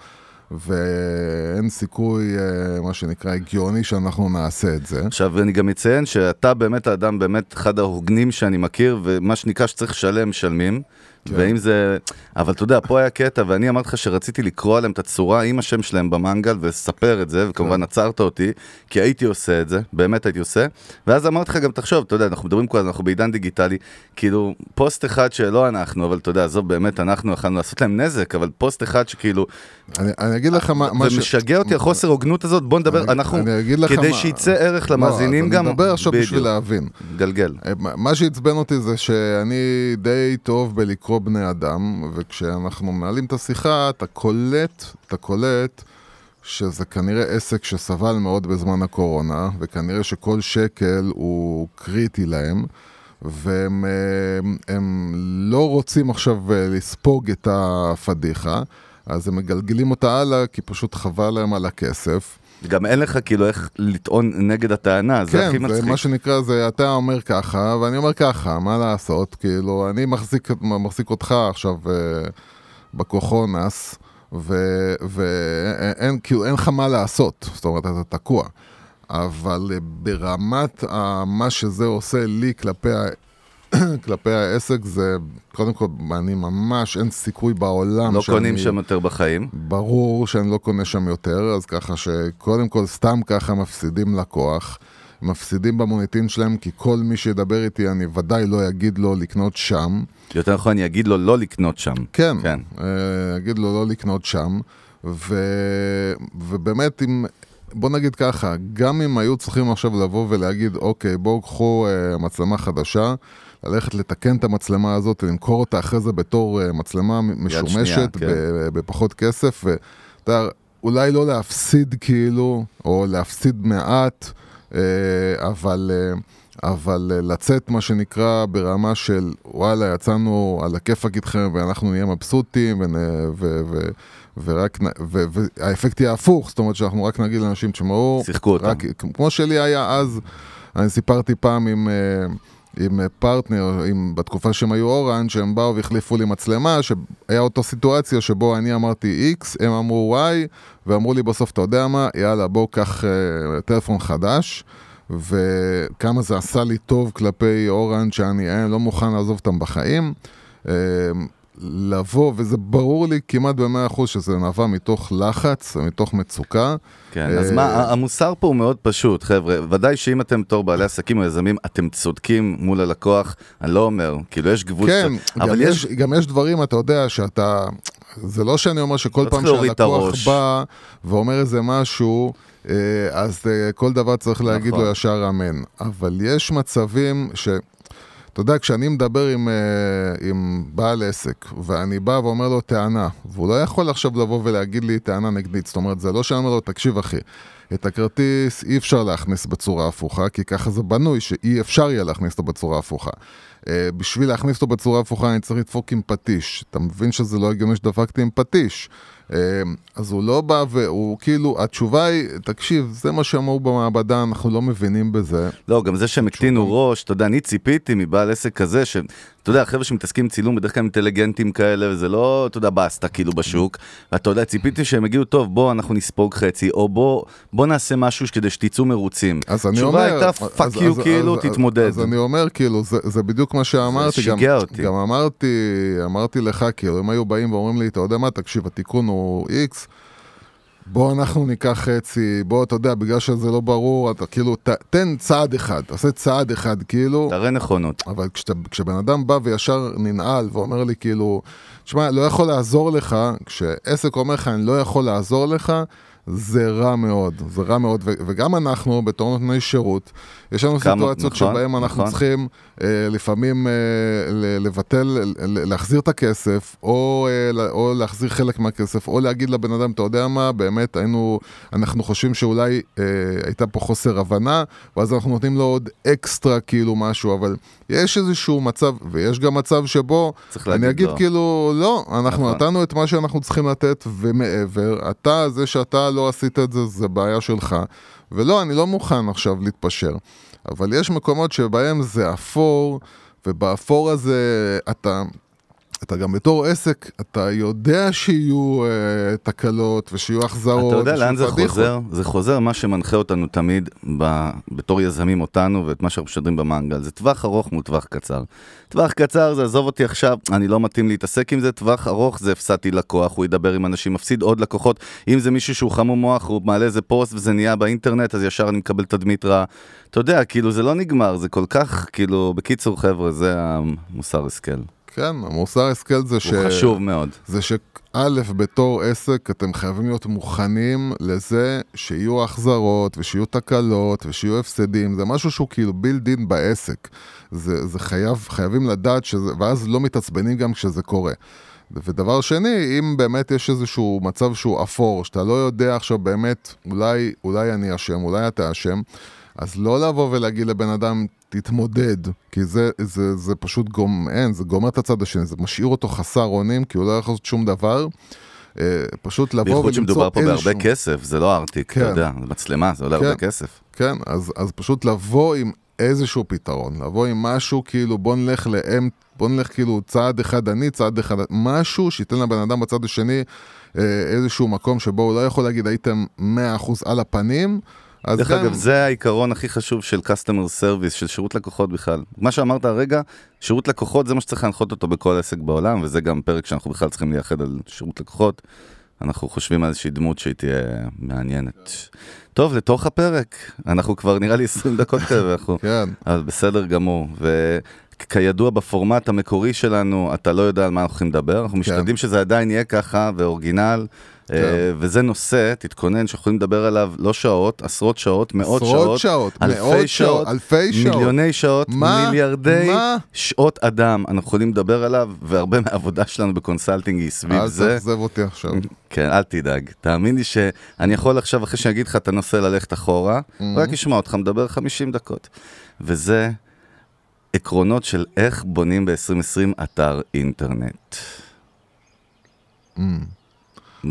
ואין סיכוי, אה, מה שנקרא, הגיוני שאנחנו נעשה את זה. עכשיו, אני גם אציין שאתה באמת האדם, באמת אחד ההוגנים שאני מכיר, ומה שנקרא שצריך לשלם, משלמים. כן. ואם זה... אבל אתה יודע, פה היה קטע, ואני אמרתי לך שרציתי לקרוא עליהם את הצורה עם השם שלהם במנגל ולספר את זה, וכמובן עצרת אותי, כי הייתי עושה את זה, באמת הייתי עושה. ואז אמרתי לך גם, תחשוב, אתה יודע, אנחנו מדברים כל הזמן, אנחנו בעידן דיגיטלי, כאילו, פוסט אחד שלא אנחנו, אבל אתה יודע, עזוב, באמת, אנחנו יכולנו לעשות להם נזק, אבל פוסט אחד שכאילו... אני, אני אגיד לך מה... ומשגע אותי החוסר הוגנות הזאת, בוא נדבר, אני- אנחנו... אני אגיד לך כדי מה- שיצא ערך למאזינים לא, גם... אז אני מדבר עכשיו בשביל. להבין. גלגל. אה, מה שעצבן אותי זה שאני די טוב בלקרוא בני אדם, וכשאנחנו מנהלים את השיחה, אתה קולט, אתה קולט שזה כנראה עסק שסבל מאוד בזמן הקורונה, וכנראה שכל שקל הוא קריטי להם, והם אה, הם לא רוצים עכשיו אה, לספוג את הפדיחה, אז הם מגלגלים אותה הלאה, כי פשוט חבל להם על הכסף. גם אין לך כאילו איך לטעון נגד הטענה, זה כן, הכי זה מצחיק. מה שנקרא, זה אתה אומר ככה, ואני אומר ככה, מה לעשות? כאילו, אני מחזיק, מחזיק אותך עכשיו אה, בכוחונס, ואין, כאילו, אין לך מה לעשות, זאת אומרת, אתה תקוע. אבל אה, ברמת ה, מה שזה עושה לי כלפי, כלפי העסק, זה, קודם כל, אני ממש, אין סיכוי בעולם לא שאני... קונים שם יותר בחיים. ברור שאני לא קונה שם יותר, אז ככה שקודם כל סתם ככה מפסידים לקוח. מפסידים במוניטין שלהם, כי כל מי שידבר איתי, אני ודאי לא אגיד לו לקנות שם. יותר נכון, אני אגיד לו לא לקנות שם. כן, כן. אה, אגיד לו לא לקנות שם. ו... ובאמת, אם... בוא נגיד ככה, גם אם היו צריכים עכשיו לבוא ולהגיד, אוקיי, בואו קחו אה, מצלמה חדשה, ללכת לתקן את המצלמה הזאת, למכור אותה אחרי זה בתור אה, מצלמה משומשת, שנייה, כן. בפחות כסף, ואתה יודע, אולי לא להפסיד כאילו, או להפסיד מעט, אה, אבל, אה, אבל לצאת מה שנקרא ברמה של וואלה יצאנו על הכיפאק איתכם ואנחנו נהיה מבסוטים ונ- ו- ו- ורק, ו- והאפקט יהיה הפוך, זאת אומרת שאנחנו רק נגיד לאנשים תשמעו, שיחקו אותם. רק, כמו שלי היה אז, אני סיפרתי פעם עם... עם אה, פרטנר, עם, בתקופה שהם היו אורן, שהם באו והחליפו לי מצלמה, שהיה אותו סיטואציה שבו אני אמרתי X, הם אמרו Y, ואמרו לי בסוף, אתה יודע מה, יאללה, בוא קח אה, טלפון חדש, וכמה זה עשה לי טוב כלפי אורן, שאני אה, לא מוכן לעזוב אותם בחיים. אה, לבוא, וזה ברור לי כמעט במאה אחוז שזה נבע מתוך לחץ, מתוך מצוקה. כן, אז מה, אה, המוסר פה הוא מאוד פשוט, חבר'ה. ודאי שאם אתם בתור בעלי עסקים או יזמים, אתם צודקים מול הלקוח, אני לא אומר, כאילו יש גבול כן, קצת, גם אבל יש, יש... גם יש דברים, אתה יודע, שאתה... זה לא שאני אומר שכל לא פעם שהלקוח. בא ואומר איזה משהו, אה, אז אה, כל דבר צריך להגיד נכון. לו ישר אמן. אבל יש מצבים ש... אתה יודע, כשאני מדבר עם, אה, עם בעל עסק, ואני בא ואומר לו טענה, והוא לא יכול עכשיו לבוא ולהגיד לי טענה נגדית, זאת אומרת, זה לא שאני אומר לו, תקשיב אחי, את הכרטיס אי אפשר להכניס בצורה הפוכה, כי ככה זה בנוי, שאי אפשר יהיה להכניס אותו בצורה הפוכה. אה, בשביל להכניס אותו בצורה הפוכה אני צריך לדפוק עם פטיש. אתה מבין שזה לא הגיוני שדפקתי עם פטיש. אה, אז הוא לא בא והוא כאילו, התשובה היא, תקשיב, זה מה שאמרו במעבדה, אנחנו לא מבינים בזה. לא, גם זה שהם הקטינו ראש, אתה יודע, אני ציפיתי מבעל עסק כזה, ש... אתה יודע, חבר'ה שמתעסקים עם צילום בדרך כלל אינטליגנטים כאלה, וזה לא, אתה יודע, בסטה כאילו בשוק, ואתה יודע, ציפיתי שהם יגידו, טוב, בוא אנחנו נספוג חצי, או בוא, בוא נעשה משהו כדי שתצאו מרוצים. אז אני התשובה אומר... הייתה, אז- fuck you, אז- כאילו, אז- תתמודד. אז אני אומר, כאילו, זה, זה בדיוק מה שאמרתי. גם, שיגע אותי. גם אמרתי, אמרתי לך, כאילו, אם היו באים ואומרים לי, אתה יודע מה, תקשיב, התיקון הוא איקס, בוא אנחנו ניקח חצי, בוא, אתה יודע, בגלל שזה לא ברור, אתה כאילו, ת, תן צעד אחד, תעשה צעד אחד, כאילו, תראה נכונות. אבל כשאתה, כשבן אדם בא וישר ננעל ואומר לי כאילו, תשמע, לא יכול לעזור לך, כשעסק אומר לך, אני לא יכול לעזור לך, זה רע מאוד, זה רע מאוד, ו- וגם אנחנו, בתור נותני שירות, יש לנו כמה- סיטואציות נכון, שבהן אנחנו נכון. צריכים, אה, לפעמים אה, לבטל, להחזיר את הכסף, או, אה, או להחזיר חלק מהכסף, או להגיד לבן אדם, אתה יודע מה, באמת היינו, אנחנו חושבים שאולי אה, הייתה פה חוסר הבנה, ואז אנחנו נותנים לו עוד אקסטרה כאילו משהו, אבל יש איזשהו מצב, ויש גם מצב שבו, אני אגיד לא. כאילו, לא, אנחנו נכון. נתנו את מה שאנחנו צריכים לתת ומעבר, אתה, זה שאתה לא עשית את זה, זה בעיה שלך, ולא, אני לא מוכן עכשיו להתפשר. אבל יש מקומות שבהם זה אפור, ובאפור הזה אתה, אתה גם בתור עסק, אתה יודע שיהיו אה, תקלות ושיהיו החזרות. אתה יודע לאן זה פדיחות. חוזר? זה חוזר מה שמנחה אותנו תמיד ב... בתור יזמים אותנו ואת מה שאנחנו משדרים במנגל. זה טווח ארוך מול טווח קצר. טווח קצר זה עזוב אותי עכשיו, אני לא מתאים להתעסק עם זה, טווח ארוך זה הפסדתי לקוח, הוא ידבר עם אנשים, מפסיד עוד לקוחות. אם זה מישהו שהוא חמום מוח, הוא מעלה איזה פוסט וזה נהיה באינטרנט, אז ישר אני מקבל תדמית רעה. אתה יודע, כאילו זה לא נגמר, זה כל כך, כאילו, בקיצור חבר'ה, זה המוסר השכל. כן, המוסר השכל זה ש... הוא חשוב מאוד. זה שא', בתור עסק, אתם חייבים להיות מוכנים לזה שיהיו החזרות ושיהיו תקלות ושיהיו הפסדים. זה משהו שהוא כאילו בילד אין בעסק. זה, זה חייב, חייבים לדעת שזה, ואז לא מתעצבנים גם כשזה קורה. ודבר שני, אם באמת יש איזשהו מצב שהוא אפור, שאתה לא יודע עכשיו באמת, אולי, אולי אני אשם, אולי אתה אשם, אז לא לבוא ולהגיד לבן אדם, תתמודד, כי זה, זה, זה פשוט גומר, אין, זה גומר את הצד השני, זה משאיר אותו חסר אונים, כי הוא לא יכול לעשות שום דבר. אה, פשוט לבוא בייחוד ולמצוא שמדובר פה איזשהו... בהרבה כסף, זה לא ארטיק, אתה כן. יודע, זה מצלמה, זה עולה כן. הרבה כסף. כן, אז, אז פשוט לבוא עם איזשהו פתרון, לבוא עם משהו כאילו בוא נלך לאם, בוא נלך כאילו צעד אחד אני, צעד אחד, משהו שייתן לבן אדם בצד השני אה, איזשהו מקום שבו הוא לא יכול להגיד הייתם 100% על הפנים, דרך גם, אגב, זה העיקרון הכי חשוב של customer service, של שירות לקוחות בכלל. מה שאמרת הרגע, שירות לקוחות זה מה שצריך להנחות אותו בכל עסק בעולם, וזה גם פרק שאנחנו בכלל צריכים לייחד על שירות לקוחות. אנחנו חושבים על איזושהי דמות שהיא תהיה מעניינת. טוב, לתוך הפרק. אנחנו כבר נראה לי 20 דקות כאלה, אנחנו... כן, אבל בסדר גמור. וכידוע בפורמט המקורי שלנו, אתה לא יודע על מה אנחנו הולכים לדבר, אנחנו משתדלים שזה עדיין יהיה ככה ו original. אה, וזה נושא, תתכונן, שיכולים לדבר עליו לא שעות, עשרות שעות, מאות עשרות שעות, שעות, אלפי מאות שעות, שעות, אלפי שעות. מיליוני שעות, מה? מיליארדי מה? שעות אדם, אנחנו יכולים לדבר עליו, והרבה מהעבודה שלנו ב consulting היא סביב אל זה. תאכזב אותי עכשיו. כן, אל תדאג. תאמין לי שאני יכול עכשיו, אחרי שאני אגיד לך את הנושא, ללכת אחורה, רק אשמע אותך מדבר 50 דקות. וזה עקרונות של איך בונים ב-2020 אתר אינטרנט.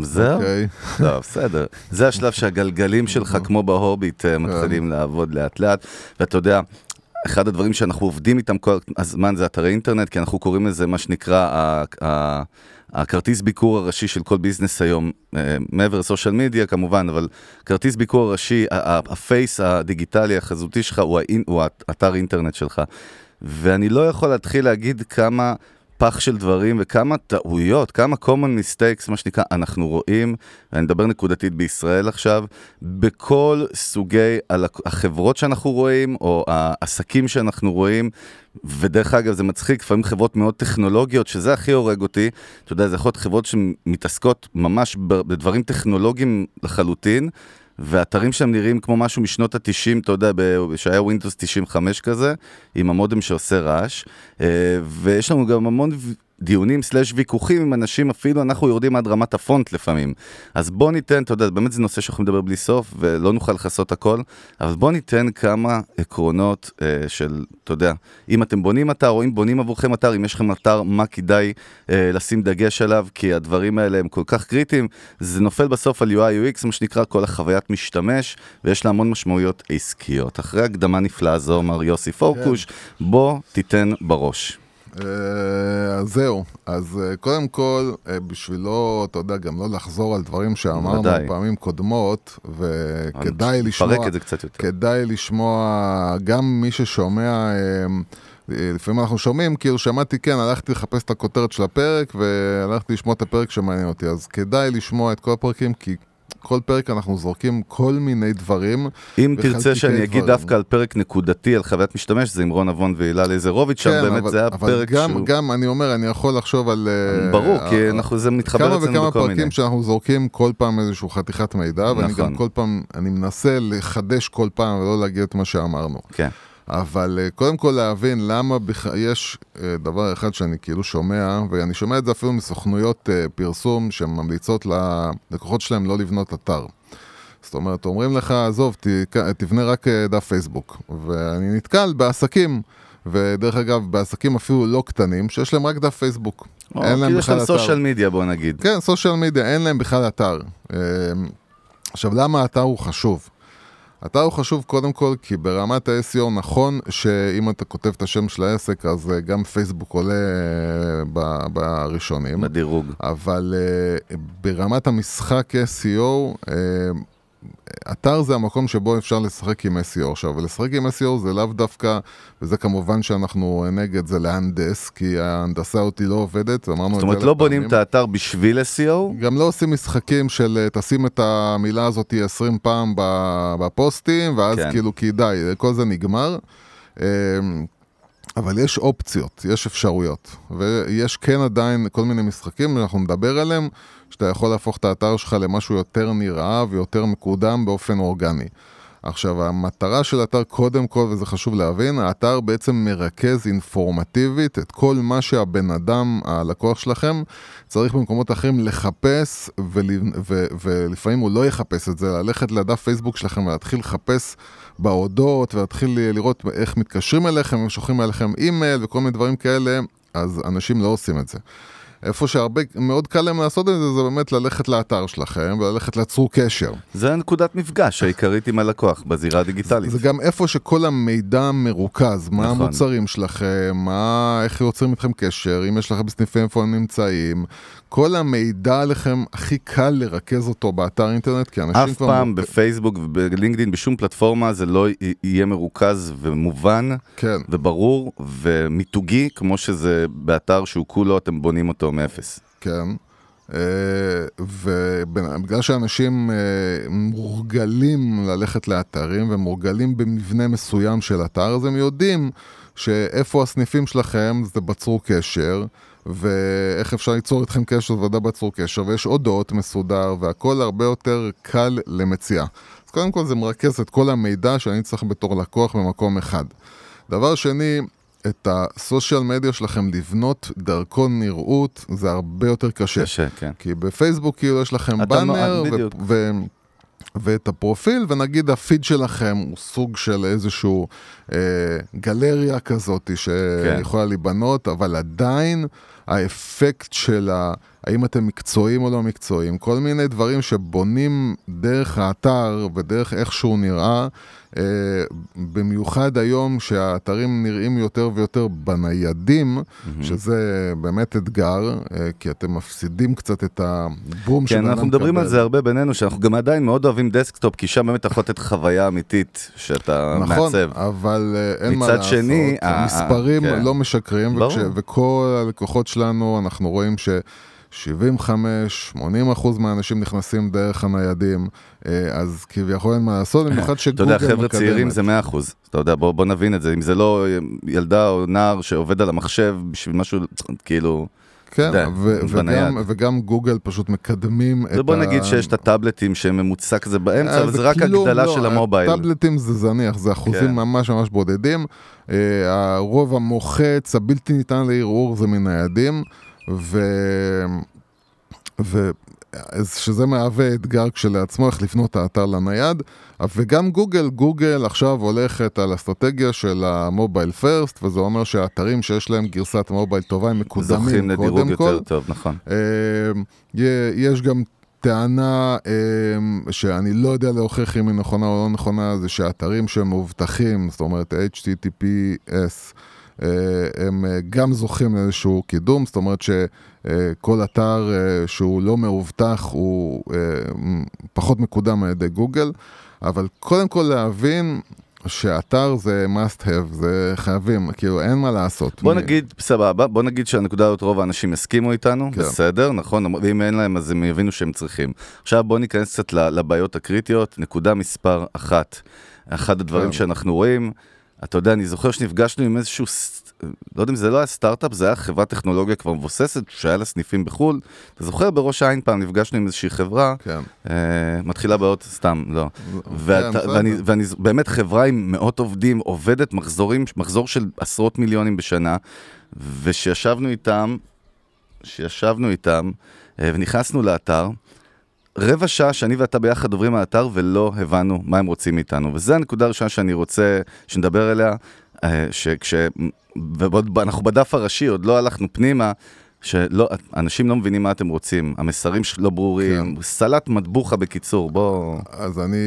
זהו? אוקיי. לא, בסדר. זה השלב שהגלגלים שלך, כמו בהוביט, אה, מתחילים לעבוד לאט לאט. ואתה יודע, אחד הדברים שאנחנו עובדים איתם כל הזמן זה אתרי אינטרנט, כי אנחנו קוראים לזה מה שנקרא הכרטיס ביקור הראשי של כל ביזנס היום, אה, מעבר לסושיאל מדיה כמובן, אבל כרטיס ביקור הראשי, הפייס הדיגיטלי החזותי שלך הוא האתר אינטרנט שלך. ואני לא יכול להתחיל להגיד כמה פח של דברים וכמה טעויות, כמה common mistakes, מה שנקרא, אנחנו רואים, ואני מדבר נקודתית בישראל עכשיו, בכל סוגי החברות שאנחנו רואים, או העסקים שאנחנו רואים, ודרך אגב זה מצחיק, לפעמים חברות מאוד טכנולוגיות, שזה הכי הורג אותי, אתה יודע, זה יכול להיות חברות שמתעסקות ממש בדברים טכנולוגיים לחלוטין, ואתרים שלהם נראים כמו משהו משנות ה-90, אתה יודע, שהיה Windows 95 כזה, עם המודם שעושה רעש, אה, ויש לנו גם המון דיונים סלאש ויכוחים עם אנשים, אפילו אנחנו יורדים עד רמת הפונט לפעמים. אז בוא ניתן, אתה יודע, באמת זה נושא שאנחנו נדבר בלי סוף, ולא נוכל לכסות הכל, אבל בוא ניתן כמה עקרונות אה, של, אתה יודע, אם אתם בונים אתר, או אם בונים עבורכם אתר, אם יש לכם אתר, מה כדאי אה, לשים דגש עליו, כי הדברים האלה הם כל כך קריטיים, זה נופל בסוף על UI UX, מה שנקרא כל החוויית משתמש, ויש לה המון משמעויות עסקיות. אחרי הקדמה נפלאה זו, מר יוסי פורקוש, בוא תיתן בראש. אה, אז זהו, אז אה, קודם כל, אה, בשביל לא, אתה יודע, גם לא לחזור על דברים שאמרנו ודאי. פעמים קודמות, וכדאי לשמוע, את זה קצת יותר. כדאי לשמוע, גם מי ששומע, לפעמים אנחנו שומעים, כאילו שמעתי, כן, הלכתי לחפש את הכותרת של הפרק, והלכתי לשמוע את הפרק שמעניין אותי, אז כדאי לשמוע את כל הפרקים, כי כל פרק אנחנו זורקים כל מיני דברים. אם תרצה שאני אגיד דברים. דווקא על פרק נקודתי על חוויית משתמש, זה עם רון אבון והילה לייזרוביץ', שם באמת כן, אבל, זה היה אבל פרק גם, שהוא... גם, אני אומר, אני יכול לחשוב על... אה, ברור, כי אה, אנחנו- זה מתחבר כמה אצלנו וכמה בכל מיני. פרקים שאנחנו זורקים כל פעם איזושהי חתיכת מידע, ואני נכון. גם כל פעם, אני מנסה לחדש כל פעם ולא להגיד את מה שאמרנו. כן. אבל אה, קודם כל להבין למה בכ... יש אה, דבר אחד שאני כאילו שומע, ואני שומע את זה אפילו מסוכנויות אה, פרסום שממליצות ללקוחות שלהם לא לבנות אתר. זאת אומרת, אומרים לך, עזוב, ת... תבנה רק דף פייסבוק. ואני נתקל בעסקים, ודרך אגב, בעסקים אפילו לא קטנים, שיש להם רק דף פייסבוק. או, אין להם כאילו יש בכלל להם אתר. סושיאל מדיה בוא נגיד. כן, סושיאל מדיה, אין להם בכלל אתר. עכשיו, למה האתר הוא חשוב? אתר הוא חשוב קודם כל כי ברמת ה-SEO נכון שאם אתה כותב את השם של העסק אז אה, גם פייסבוק עולה אה, ב- בראשונים, בדירוג. אבל אה, ברמת המשחק SEO, אתר זה המקום שבו אפשר לשחק עם SEO. עכשיו, ולשחק עם SEO זה לאו דווקא, וזה כמובן שאנחנו נגד זה להנדס, כי ההנדסה אותי לא עובדת, אמרנו את זה זאת אומרת, לא בונים. את האתר בשביל SEO, גם לא עושים משחקים של אה, תשים את המילה הזאת 20 פעם בפוסטים, ואז כן. כאילו כי די, כל זה נגמר. אה, אבל יש אופציות, יש אפשרויות, ויש כן עדיין כל מיני משחקים, אנחנו נדבר עליהם, שאתה יכול להפוך את האתר שלך למשהו יותר נראה ויותר מקודם באופן אורגני. עכשיו, המטרה של האתר, קודם כל, וזה חשוב להבין, האתר בעצם מרכז אינפורמטיבית את כל מה שהבן אדם, הלקוח שלכם, צריך במקומות אחרים לחפש, ול, ו, ולפעמים הוא לא יחפש את זה, ללכת לדף פייסבוק שלכם ולהתחיל לחפש בהודות, ולהתחיל לראות איך מתקשרים אליכם, אם שולחים אליכם אימייל וכל מיני דברים כאלה, אז אנשים לא עושים את זה. איפה שהרבה, מאוד קל להם לעשות את זה, זה באמת ללכת לאתר שלכם וללכת ליצרו קשר. זה הנקודת מפגש העיקרית עם הלקוח בזירה הדיגיטלית. זה גם איפה שכל המידע מרוכז, מה נכון. המוצרים שלכם, מה, איך יוצרים איתכם קשר, אם יש לכם בסניפים איפה הם נמצאים, כל המידע עליכם, הכי קל לרכז אותו באתר אינטרנט, כי אנשים אף כבר... פעם בפייסבוק ובלינקדאין, בשום פלטפורמה, זה לא יהיה מרוכז ומובן כן, וברור ומיתוגי, כמו שזה באתר שהוא כולו, אתם בונים אותו מאפס. כן. אה, ובגלל שאנשים אה, מורגלים ללכת לאתרים ומורגלים במבנה מסוים של אתר, אז הם יודעים שאיפה הסניפים שלכם זה בצרו קשר, ואיך אפשר ליצור איתכם קשר, ודאי בצרו קשר, ויש הודעות מסודר, והכל הרבה יותר קל למציאה. אז קודם כל זה מרכז את כל המידע שאני צריך בתור לקוח במקום אחד. דבר שני, את הסושיאל מדיה שלכם לבנות דרכו נראות זה הרבה יותר קשה. קשה, כן. כי בפייסבוק כאילו יש לכם באנר ו- בדיוק. ו- ואת הפרופיל, ונגיד הפיד שלכם הוא סוג של איזשהו אה, גלריה כזאת כן. שיכולה להיבנות, אבל עדיין האפקט של ה... האם אתם מקצועיים או לא מקצועיים, כל מיני דברים שבונים דרך האתר ודרך איך שהוא נראה, אה, במיוחד היום שהאתרים נראים יותר ויותר בניידים, שזה באמת אתגר, אה, כי אתם מפסידים קצת את הבום כן, אנחנו מדברים על. זה הרבה בינינו, שאנחנו גם עדיין מאוד אוהבים desktop, כי שם באמת אתה יכול לתת חוויה אמיתית שאתה נכון, מעצב. אבל אה, אין מה מצד לעשות, שני, ה- המספרים כן. לא משקרים. וכש, וכל הלקוחות שלנו, אנחנו רואים ש... 75-80 אחוז מהאנשים נכנסים דרך הניידים, אה, אז כביכול אין מה לעשות, במיוחד אתה שגוגל יודע, חבר'ה מקדמת. צעירים זה 100 אחוז. אתה יודע, בוא בוא נבין את זה. אם זה לא ילדה או נער שעובד על המחשב בשביל משהו, כאילו... כן, יודע, ו-. וגם, וגם גוגל פשוט מקדמים את ובוא ה... נגיד שיש את הטאבלטים שהם ממוצע כזה באמצע, אה, אבל זה רק הגדלה לא, של המובייל. טאבלטים זה זניח, זה אחוזים כן. ממש ממש בודדים. אה, הרוב המוחץ, הבלתי ניתן לערעור זה מניידים, ו... אז שזה מהווה אתגר כשלעצמו, איך לפנות את האתר לנייד. וגם גוגל, גוגל עכשיו הולכת על אסטרטגיה של המובייל פרסט, וזה אומר שהאתרים שיש להם גרסת מובייל טובה הם מקודמים זוכים לדירוג קודם כל. יותר טוב, נכון. יה- יש גם טענה אה, שאני לא יודע להוכיח אם היא נכונה או לא נכונה, זה שאתרים שהם מאובטחים, זאת אומרת HTTPS, הם אה, גם זוכים לאיזשהו קידום, זאת אומרת שכל אתר אה, שהוא לא מאובטח הוא אה, פחות מקודם על ידי גוגל, אבל קודם כל להבין שאתר זה must have, זה חייבים, כאילו אין מה לעשות. בוא מ- נגיד, סבבה, בוא נגיד שהנקודה הזאת רוב האנשים יסכימו איתנו, כן. בסדר, נכון, ואם אין להם אז הם יבינו שהם צריכים. עכשיו בוא ניכנס קצת לבעיות הקריטיות, נקודה מספר אחת. אחד הדברים כן. שאנחנו רואים, אתה יודע, אני זוכר שנפגשנו עם איזשהו, לא יודע אם זה לא היה סטארט-אפ, זה היה חברת טכנולוגיה כבר מבוססת, שהיה לה סניפים בחו"ל. אתה זוכר בראש העין פעם נפגשנו עם איזושהי חברה, כן. אה, מתחילה באות, סתם, לא. ואתה, בסדר. ואני, ואני באמת חברה עם מאות עובדים, עובדת מחזורים, מחזור של עשרות מיליונים בשנה, ושישבנו איתם, שישבנו איתם, אה, ונכנסנו לאתר, רבע שעה שאני ואתה ביחד עוברים על האתר ולא הבנו מה הם רוצים מאיתנו. וזו הנקודה הראשונה שאני רוצה שנדבר עליה, אה, שכש... ואנחנו בדף הראשי, עוד לא הלכנו פנימה, שלא, אנשים לא מבינים מה אתם רוצים, המסרים לא ברורים, כן. סלט מטבוחה בקיצור, בוא... אז אני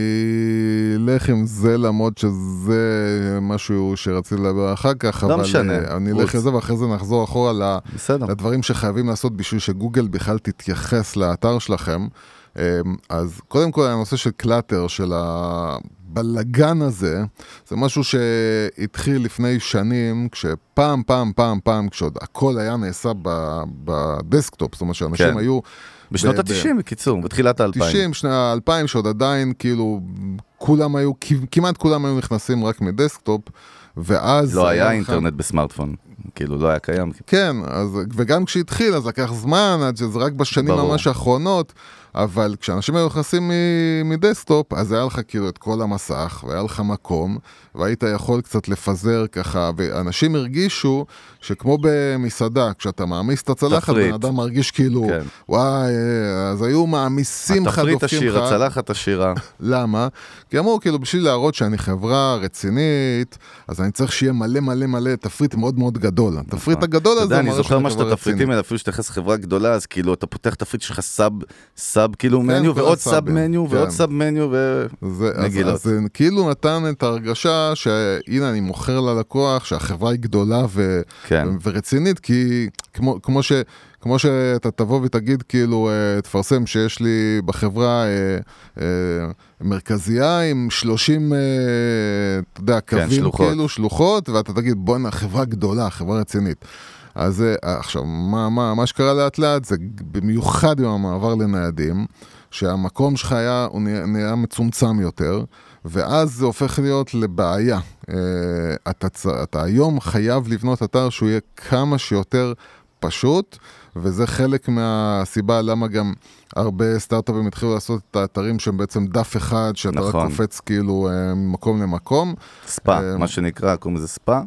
אלך עם זה למרות שזה משהו שרציתי לדבר אחר כך, לא אבל משנה, אה, אני. אלך עם זה ואחרי זה נחזור אחורה. בסדר. לדברים שחייבים לעשות בשביל שגוגל בכלל תתייחס לאתר שלכם. אמ, אז קודם כל הנושא של clutter, של הבלגן הזה, זה משהו שהתחיל לפני שנים, כשפעם, פעם, פעם, פעם, כשעוד הכל היה נעשה ב desktop, זאת אומרת שאנשים כן. היו... בשנות ב- ב- ה-90 בקיצור, בתחילת ה-2000. 90, שני ה-2000, שעוד עדיין כאילו כולם היו, כמעט כולם היו נכנסים רק מ desktop, ואז... לא היה לך- אינטרנט בסמארטפון, כאילו לא היה קיים. כן, אז, וגם כשהתחיל, אז לקח זמן, עד שזה רק בשנים ברור. ממש האחרונות, אבל כשאנשים היו נכנסים מ- מדסקטופ, אז היה לך כאילו את כל המסך, והיה לך מקום, והיית יכול קצת לפזר ככה, ואנשים הרגישו שכמו במסעדה, כשאתה מעמיס את הצלחת. בן אדם מרגיש כאילו, כן. וואי, אז היו מעמיסים לך, התפריט דופקים עשיר, לך. הצלחת עשירה. למה? כי אמרו, כאילו, בשביל להראות שאני חברה רצינית, אז אני צריך שיהיה מלא מלא מלא תפריט מאוד מאוד גדול. התפריט הגדול נכון. אתה הזה יודע, אני מראה זוכר מה שאתה תפריטים. האלה, אפילו שאתה נכנס לחברה גדולה, אז כאילו אתה פותח תפריט שלך sub, sub כאילו כן, menu, כל ועוד sub menu, כן. ועוד sub menu, ו... זה, אז, זה כאילו נתן את ההרגשה שהנה אני מוכר ללקוח שהחברה היא גדולה כן. ורצינית כי כמו, ש, כמו שאתה תבוא ותגיד כאילו אה, תפרסם שיש לי בחברה אה, אה, מרכזייה עם 30 אה, אתה יודע כן, קווים שלוחות. כאילו שלוחות ואתה תגיד בואנה חברה גדולה חברה רצינית. אז עכשיו מה, מה, מה שקרה לאט לאט זה במיוחד עם המעבר לניידים שהמקום שלך היה, הוא נהיה, נהיה מצומצם יותר, ואז זה הופך להיות לבעיה. אה, אתה, אתה היום חייב לבנות אתר שהוא יהיה כמה שיותר פשוט, וזה חלק מהסיבה למה גם הרבה סטארט-אפים התחילו לעשות את האתרים שהם בעצם דף אחד, שאתה נכון. רק קופץ כאילו אה, ממקום למקום. ספא, אה, מה שנקרא, קוראים לזה ספא,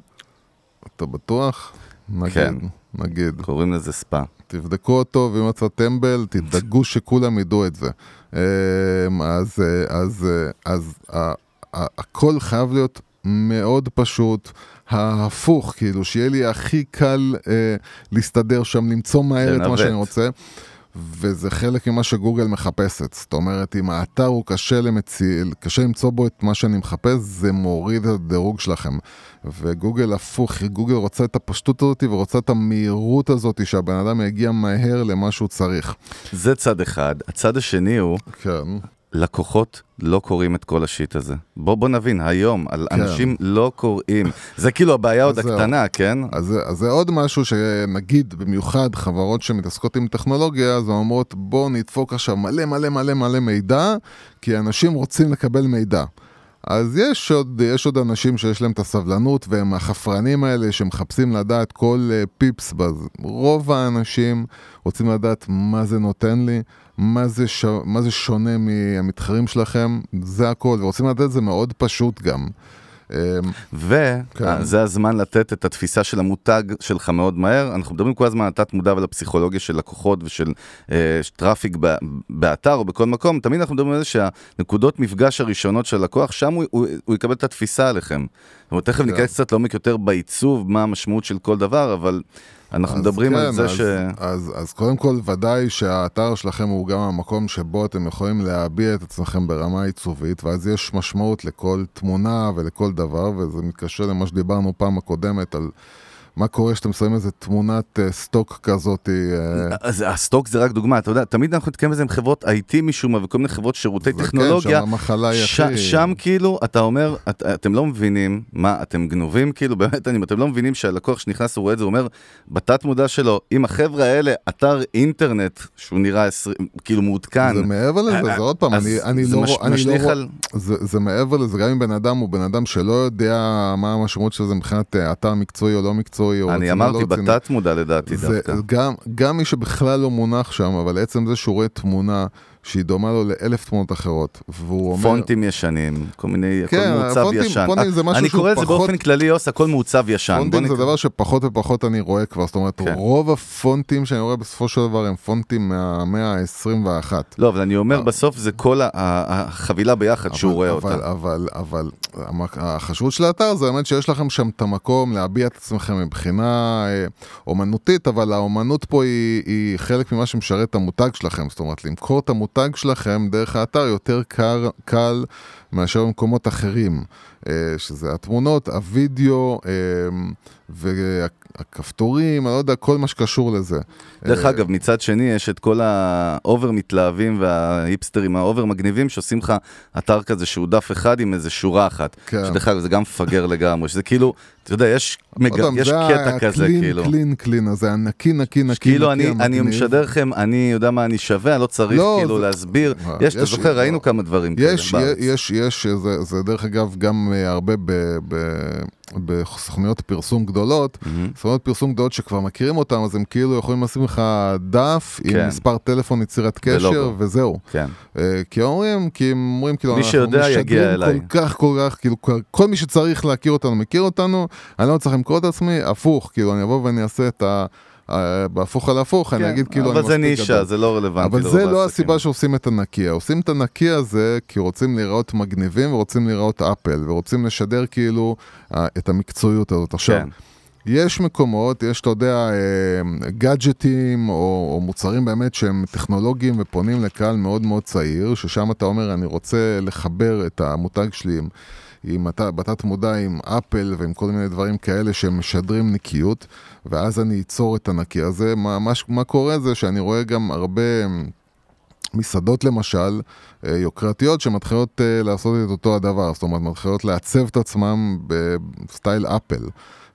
אתה בטוח? נגיד, כן. נגיד. קוראים לזה ספא. תבדקו אותו, ואם אתה טמבל, תדאגו שכולם ידעו את זה. אמ, אז, אה, אז, אז ה- הכל חייב להיות מאוד פשוט, ההפוך, כאילו, שיהיה לי הכי קל אה, להסתדר שם, למצוא מהר את מה. שאני רוצה. וזה חלק ממה שגוגל מחפשת. זאת אומרת, אם האתר הוא קשה למציל, קשה למצוא בו את מה שאני מחפש, זה מוריד את הדירוג שלכם. וגוגל הפוך, גוגל רוצה את הפשטות הזאת ורוצה את המהירות הזאת שהבן אדם יגיע מהר למה שהוא צריך. זה צד אחד. הצד השני הוא, כן, לקוחות לא קוראים את כל השיט הזה. בוא בוא נבין, היום, על כן. אנשים לא קוראים. זה כאילו הבעיה עוד. הקטנה, כן? אז, זה- אז זה עוד משהו שנגיד, במיוחד חברות שמתעסקות עם טכנולוגיה, אז אומרות בואו נדפוק עכשיו מלא מלא מלא מלא מידע, כי אנשים רוצים לקבל מידע. אז יש עוד, יש עוד אנשים שיש להם את הסבלנות והם החפרנים האלה שמחפשים לדעת כל אה, פיפס, בז- רוב האנשים רוצים לדעת מה זה נותן לי, מה זה, ש... מה זה שונה מהמתחרים שלכם, זה הכל, ורוצים לדעת את זה מאוד פשוט גם. אמ, וזה כן. הזמן לתת את התפיסה של המותג שלך מאוד מהר. אנחנו מדברים כל הזמן על תת מודע ועל הפסיכולוגיה של לקוחות ושל אה, traffic ב- באתר או בכל מקום. תמיד אנחנו מדברים על זה שהנקודות מפגש הראשונות של לקוח, שם הוא, הוא, הוא יקבל את התפיסה עליכם. זאת אומרת, תכף כן. ניכנס קצת לעומק יותר בעיצוב, מה המשמעות של כל דבר, אבל אנחנו אז מדברים על כן, זה אז, ש... אז, אז קודם כל, ודאי שהאתר שלכם הוא גם המקום שבו אתם יכולים להביע את עצמכם ברמה עיצובית, ואז יש משמעות לכל תמונה ולכל דבר, וזה מתקשר למה שדיברנו פעם הקודמת על מה קורה שאתם שמים איזה תמונת אה, סטוק כזאת. אה, אז הסטוק זה רק דוגמה, אתה יודע, תמיד אנחנו נתקיים בזה עם חברות IT משום מה וכל מיני חברות שירותי כן, טכנולוגיה. שם המחלה היא הכי... שם כאילו, אתה אומר, את, אתם לא מבינים, מה, אתם גנובים כאילו, באמת, אני, אתם לא מבינים שהלקוח שנכנס, הוא רואה את זה, הוא אומר, בתת מודע שלו, אם החבר'ה האלה, אתר אינטרנט, שהוא נראה כאילו מעודכן, זה מעבר לזה, אה, זה עוד פעם, אני, לא, אני לא, משליך רוא- על- זה, זה מעבר לזה, גם אם בן אדם הוא בן אדם שלא יודע מה המשמעות של זה מבחינת אתר מקצועי או לא מקצועי, או אני רציני, אמרתי לא. בתת מודע לדעתי דווקא. גם, גם מי שבכלל לא מונח שם, אבל עצם זה שהוא רואה תמונה שהיא דומה לו לאלף תמונות אחרות, והוא אומר... פונטים ישנים, כל מיני, הכל כן, מעוצב פונטים- ישן. פונטים זה משהו אני קורא לזה פחות- באופן כללי, יוס, הכל מעוצב ישן. פונטים זה נקרא- דבר שפחות ופחות אני רואה כבר, זאת אומרת, כן. רוב הפונטים שאני רואה בסופו של דבר הם פונטים מהמאה ה-21. לא, אבל אני אומר, אבל- בסוף זה כל החבילה ביחד שהוא רואה אבל, אותה. אבל, אבל, אבל החשיבות של האתר זה באמת שיש לכם שם את המקום להביע את עצמכם מבחינה אה, אומנותית, אבל האומנות פה היא, היא חלק ממה שמשרת את המותג שלכם. זאת אומרת, למכור את המותג שלכם דרך האתר יותר קל, קל מאשר במקומות אחרים. אה, שזה התמונות, הוידאו אה, והכפתורים, אני לא יודע, כל מה שקשור לזה. דרך אה, אגב, מצד שני, יש את כל ה over מתלהבים וההיפסטרים ה over מגניבים שעושים לך אתר כזה שהוא דף אחד עם איזה שורה אחת. כן. שדרך אגב, זה גם מפגר לגמרי, שזה כאילו, אתה יודע, יש מג- פעם, יש זה קטע כזה, הקלין, כאילו. קלין, קלין הזה, הנקי, נקי, נקי, כאילו נקי, אני, אני המגניב. משדר לכם, אני יודע מה אני שווה, אני לא צריך לא, כאילו זה- להסביר. יש, אתה זוכר, ראינו לא. כמה דברים כאלה בארץ. יש, יש, זה, זה דרך אגב גם אה, הרבה ב, ב, בסוכנויות פרסום גדולות, מהמם. סוכנויות פרסום גדולות שכבר מכירים אותם, אז הם כאילו יכולים לשים לך דף כן. עם מספר טלפון יצירת קשר, ולוגו. וזהו. כן. אה, כי אומרים, כי הם אומרים כאילו, מי שיודע יגיע אליי. כל כך, כל כך, כאילו, כל- כל מי שצריך להכיר אותנו, מכיר אותנו, אני לא צריך למכור את עצמי, הפוך, כאילו, אני אבוא ואני אעשה את ה... אה, בהפוך על הפוך, אני כן, אגיד כאילו, אבל אני זה נישה. זה לא רלוונטי. אבל זה לא. הסיבה שעושים את הנקי, עושים את הנקי הזה כי רוצים להיראות מגניבים ורוצים להיראות אפל, ורוצים לשדר כאילו אה, את המקצועיות הזאת. עכשיו, כן. יש מקומות, יש, אתה יודע, אה, גאדג'טים או, או מוצרים באמת שהם טכנולוגיים ופונים לקהל מאוד מאוד צעיר, ששם אתה אומר, אני רוצה לחבר את המותג שלי עם... עם בתת מודע עם אפל ועם כל מיני דברים כאלה שהם משדרים נקיות, ואז אני אצור את הנקי הזה. מה, מה, מה קורה זה שאני רואה גם הרבה מסעדות למשל, אה, יוקרתיות, שמתחילות אה, לעשות את אותו הדבר, זאת אומרת, מתחילות לעצב את עצמם בסטייל אפל.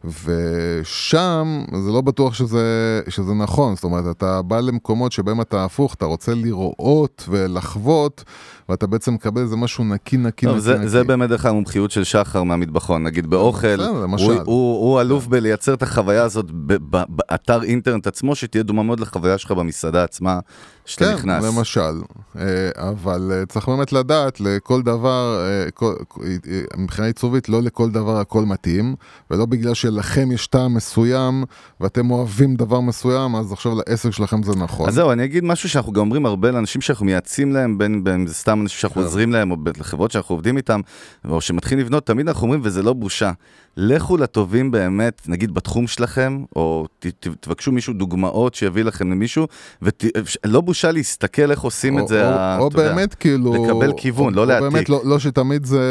ושם זה לא בטוח שזה, שזה נכון, זאת אומרת, אתה בא למקומות שבהם אתה הפוך, אתה רוצה לראות ולחוות, ואתה בעצם מקבל איזה משהו נקי, נקי, טוב, נקי, זה, נקי. זה באמת דרך המומחיות של שחר מהמטבחון, נגיד באוכל, בסדר, הוא. הוא, הוא אלוף בלייצר את החוויה הזאת באתר אינטרנט עצמו, שתהיה דומה מאוד לחוויה שלך במסעדה עצמה, שאתה כן, נכנס. למשל, אה, אבל אה, צריך באמת לדעת, לכל דבר, אה, מבחינה עיצובית, לא לכל דבר הכל מתאים, ולא בגלל שלכם יש טעם מסוים, ואתם אוהבים דבר מסוים, אז עכשיו לעסק שלכם זה נכון. אז זהו, אני אגיד משהו שאנחנו גם אומרים הרבה לאנשים שאנחנו מייעצים להם, בין אם זה סתם אנשים שאנחנו כן. עוזרים להם, או לחברות שאנחנו עובדים איתם, או שמתחילים לבנות, תמיד אנחנו אומרים, וזה לא בושה. לכו לטובים באמת, נגיד בתחום שלכם, או ת, ת, תבקשו מישהו דוגמאות שיביא לכם למישהו, ולא בושה להסתכל איך עושים או- את זה, או, ה- או יודע. באמת כאילו... לקבל כיוון, או, לא או להעתיק. באמת לא, לא שתמיד זה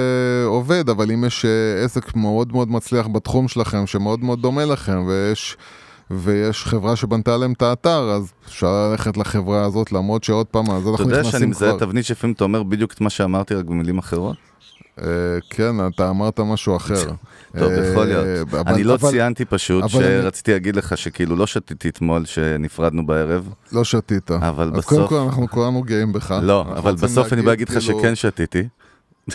עובד, אבל אם יש אה, עסק מאוד מאוד מצליח בתחום שלכם, שמאוד מאוד דומה לכם, ויש... ויש חברה שבנתה להם את האתר, אז אפשר ללכת לחברה הזאת, למרות שעוד פעם, אז אתה אנחנו יודע שאני נכנסים מזהה. תבנית שלפעמים אתה אומר בדיוק את מה שאמרתי, רק במילים אחרות? אה, כן, אתה אמרת משהו אחר. טוב, אה, יכול להיות. אבל- אני לא ציינתי פשוט, שרציתי להגיד לך שכאילו לא שתיתי אתמול שנפרדנו בערב, לא שתית. אבל אז קודם בסוף... כל אנחנו כולנו גאים בך. לא, אבל בסוף אני בא להגיד לך כאילו- שכן שתיתי.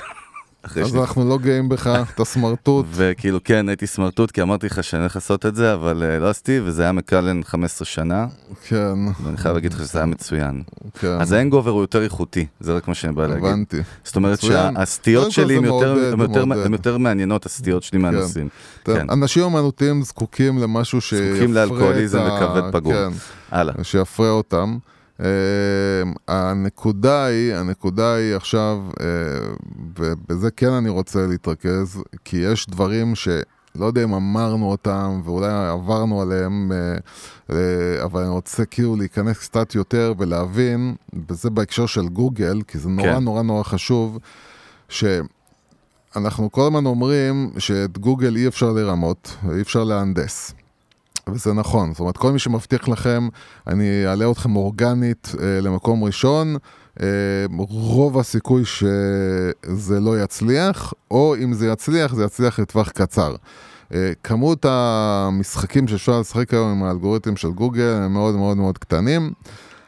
אחרי אז שני- אנחנו לא גאים בך, אתה סמרטוט. וכאילו כן, הייתי סמרטוט, כי אמרתי לך שאני הולך לעשות את זה, אבל אה, לא עשיתי, וזה היה מקלן 15 שנה, כן, ואני חייב להגיד לך שזה היה מצוין. כן. אז האנגובר הוא יותר איכותי, זה רק מה שאני בא להגיד. הבנתי. זאת אומרת. שהסטיות שלי הן יותר- יותר- יותר מעניינות, הסטיות שלי מהנושאים. טוב, כן. אנשים אומנותיים זקוקים למשהו שיפרה את ה... זקוקים לאלכוהוליזם וכבד פגום. כן, הלאה. שיפרה אותם. Uh, הנקודה היא, הנקודה היא עכשיו, uh, ובזה כן אני רוצה להתרכז, כי יש דברים שלא יודע אם אמרנו אותם ואולי עברנו עליהם, uh, uh, אבל אני רוצה כאילו להיכנס קצת יותר ולהבין, וזה בהקשר של גוגל, כי זה נורא כן. נורא נורא חשוב, שאנחנו כל הזמן אומרים שאת גוגל אי אפשר לרמות, אי אפשר להנדס. וזה נכון, זאת אומרת, כל מי שמבטיח לכם, אני אעלה אתכם אורגנית אה, למקום ראשון, אה, רוב הסיכוי שזה לא יצליח, או אם זה יצליח, זה יצליח לטווח קצר. אה, כמות המשחקים שאפשר לשחק היום עם האלגוריתם של גוגל הם מאוד מאוד מאוד קטנים,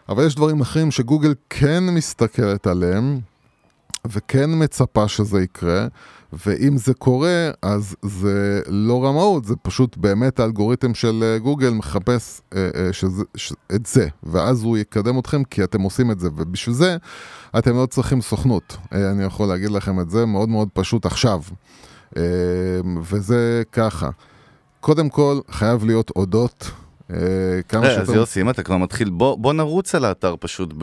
אבל יש דברים אחרים שגוגל כן מסתכלת עליהם, וכן מצפה שזה יקרה, ואם זה קורה, אז זה לא רמאות, זה פשוט באמת האלגוריתם של אה, גוגל מחפש אה, אה, שזה, ש, את זה, ואז הוא יקדם אתכם כי אתם עושים את זה, ובשביל זה אתם לא צריכים סוכנות. אה, אני יכול להגיד לכם את זה מאוד מאוד פשוט עכשיו. אה, וזה ככה. קודם כל, חייב להיות אודות. אה, כמה אה, אז יוסי, אם אתה כבר מתחיל, בוא נרוץ על האתר פשוט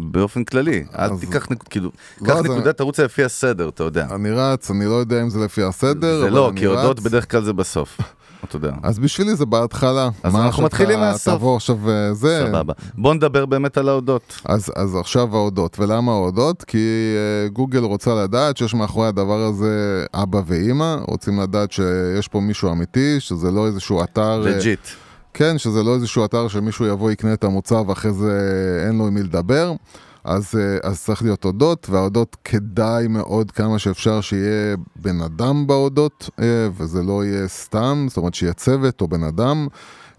באופן כללי. אל תיקח, כאילו, לא, קח זה- נקודה, תרוץ לפי הסדר, אתה יודע. אני רץ, אני לא יודע אם זה לפי הסדר, זה אבל לא, אני כי הודות רץ. בדרך כלל זה בסוף. אתה יודע. אז בשבילי זה בהתחלה. אז אנחנו מתחילים מהסוף. תבוא עכשיו אה, זה. סבבה. בוא נדבר באמת על ההודות. אז, אז עכשיו ההודות. ולמה ההודות? כי אה, גוגל רוצה לדעת שיש מאחורי הדבר הזה אבא ואימא, רוצים לדעת שיש פה מישהו אמיתי, שזה לא איזשהו אתר... legit. כן, שזה לא איזשהו אתר שמישהו יבוא יקנה את המוצר ואחרי זה אין לו עם מי לדבר. אז, אה, אז צריך להיות אודות, והאודות כדאי מאוד כמה שאפשר שיהיה בן אדם באודות, אה, וזה לא יהיה סתם, זאת אומרת שיהיה צוות או בן אדם,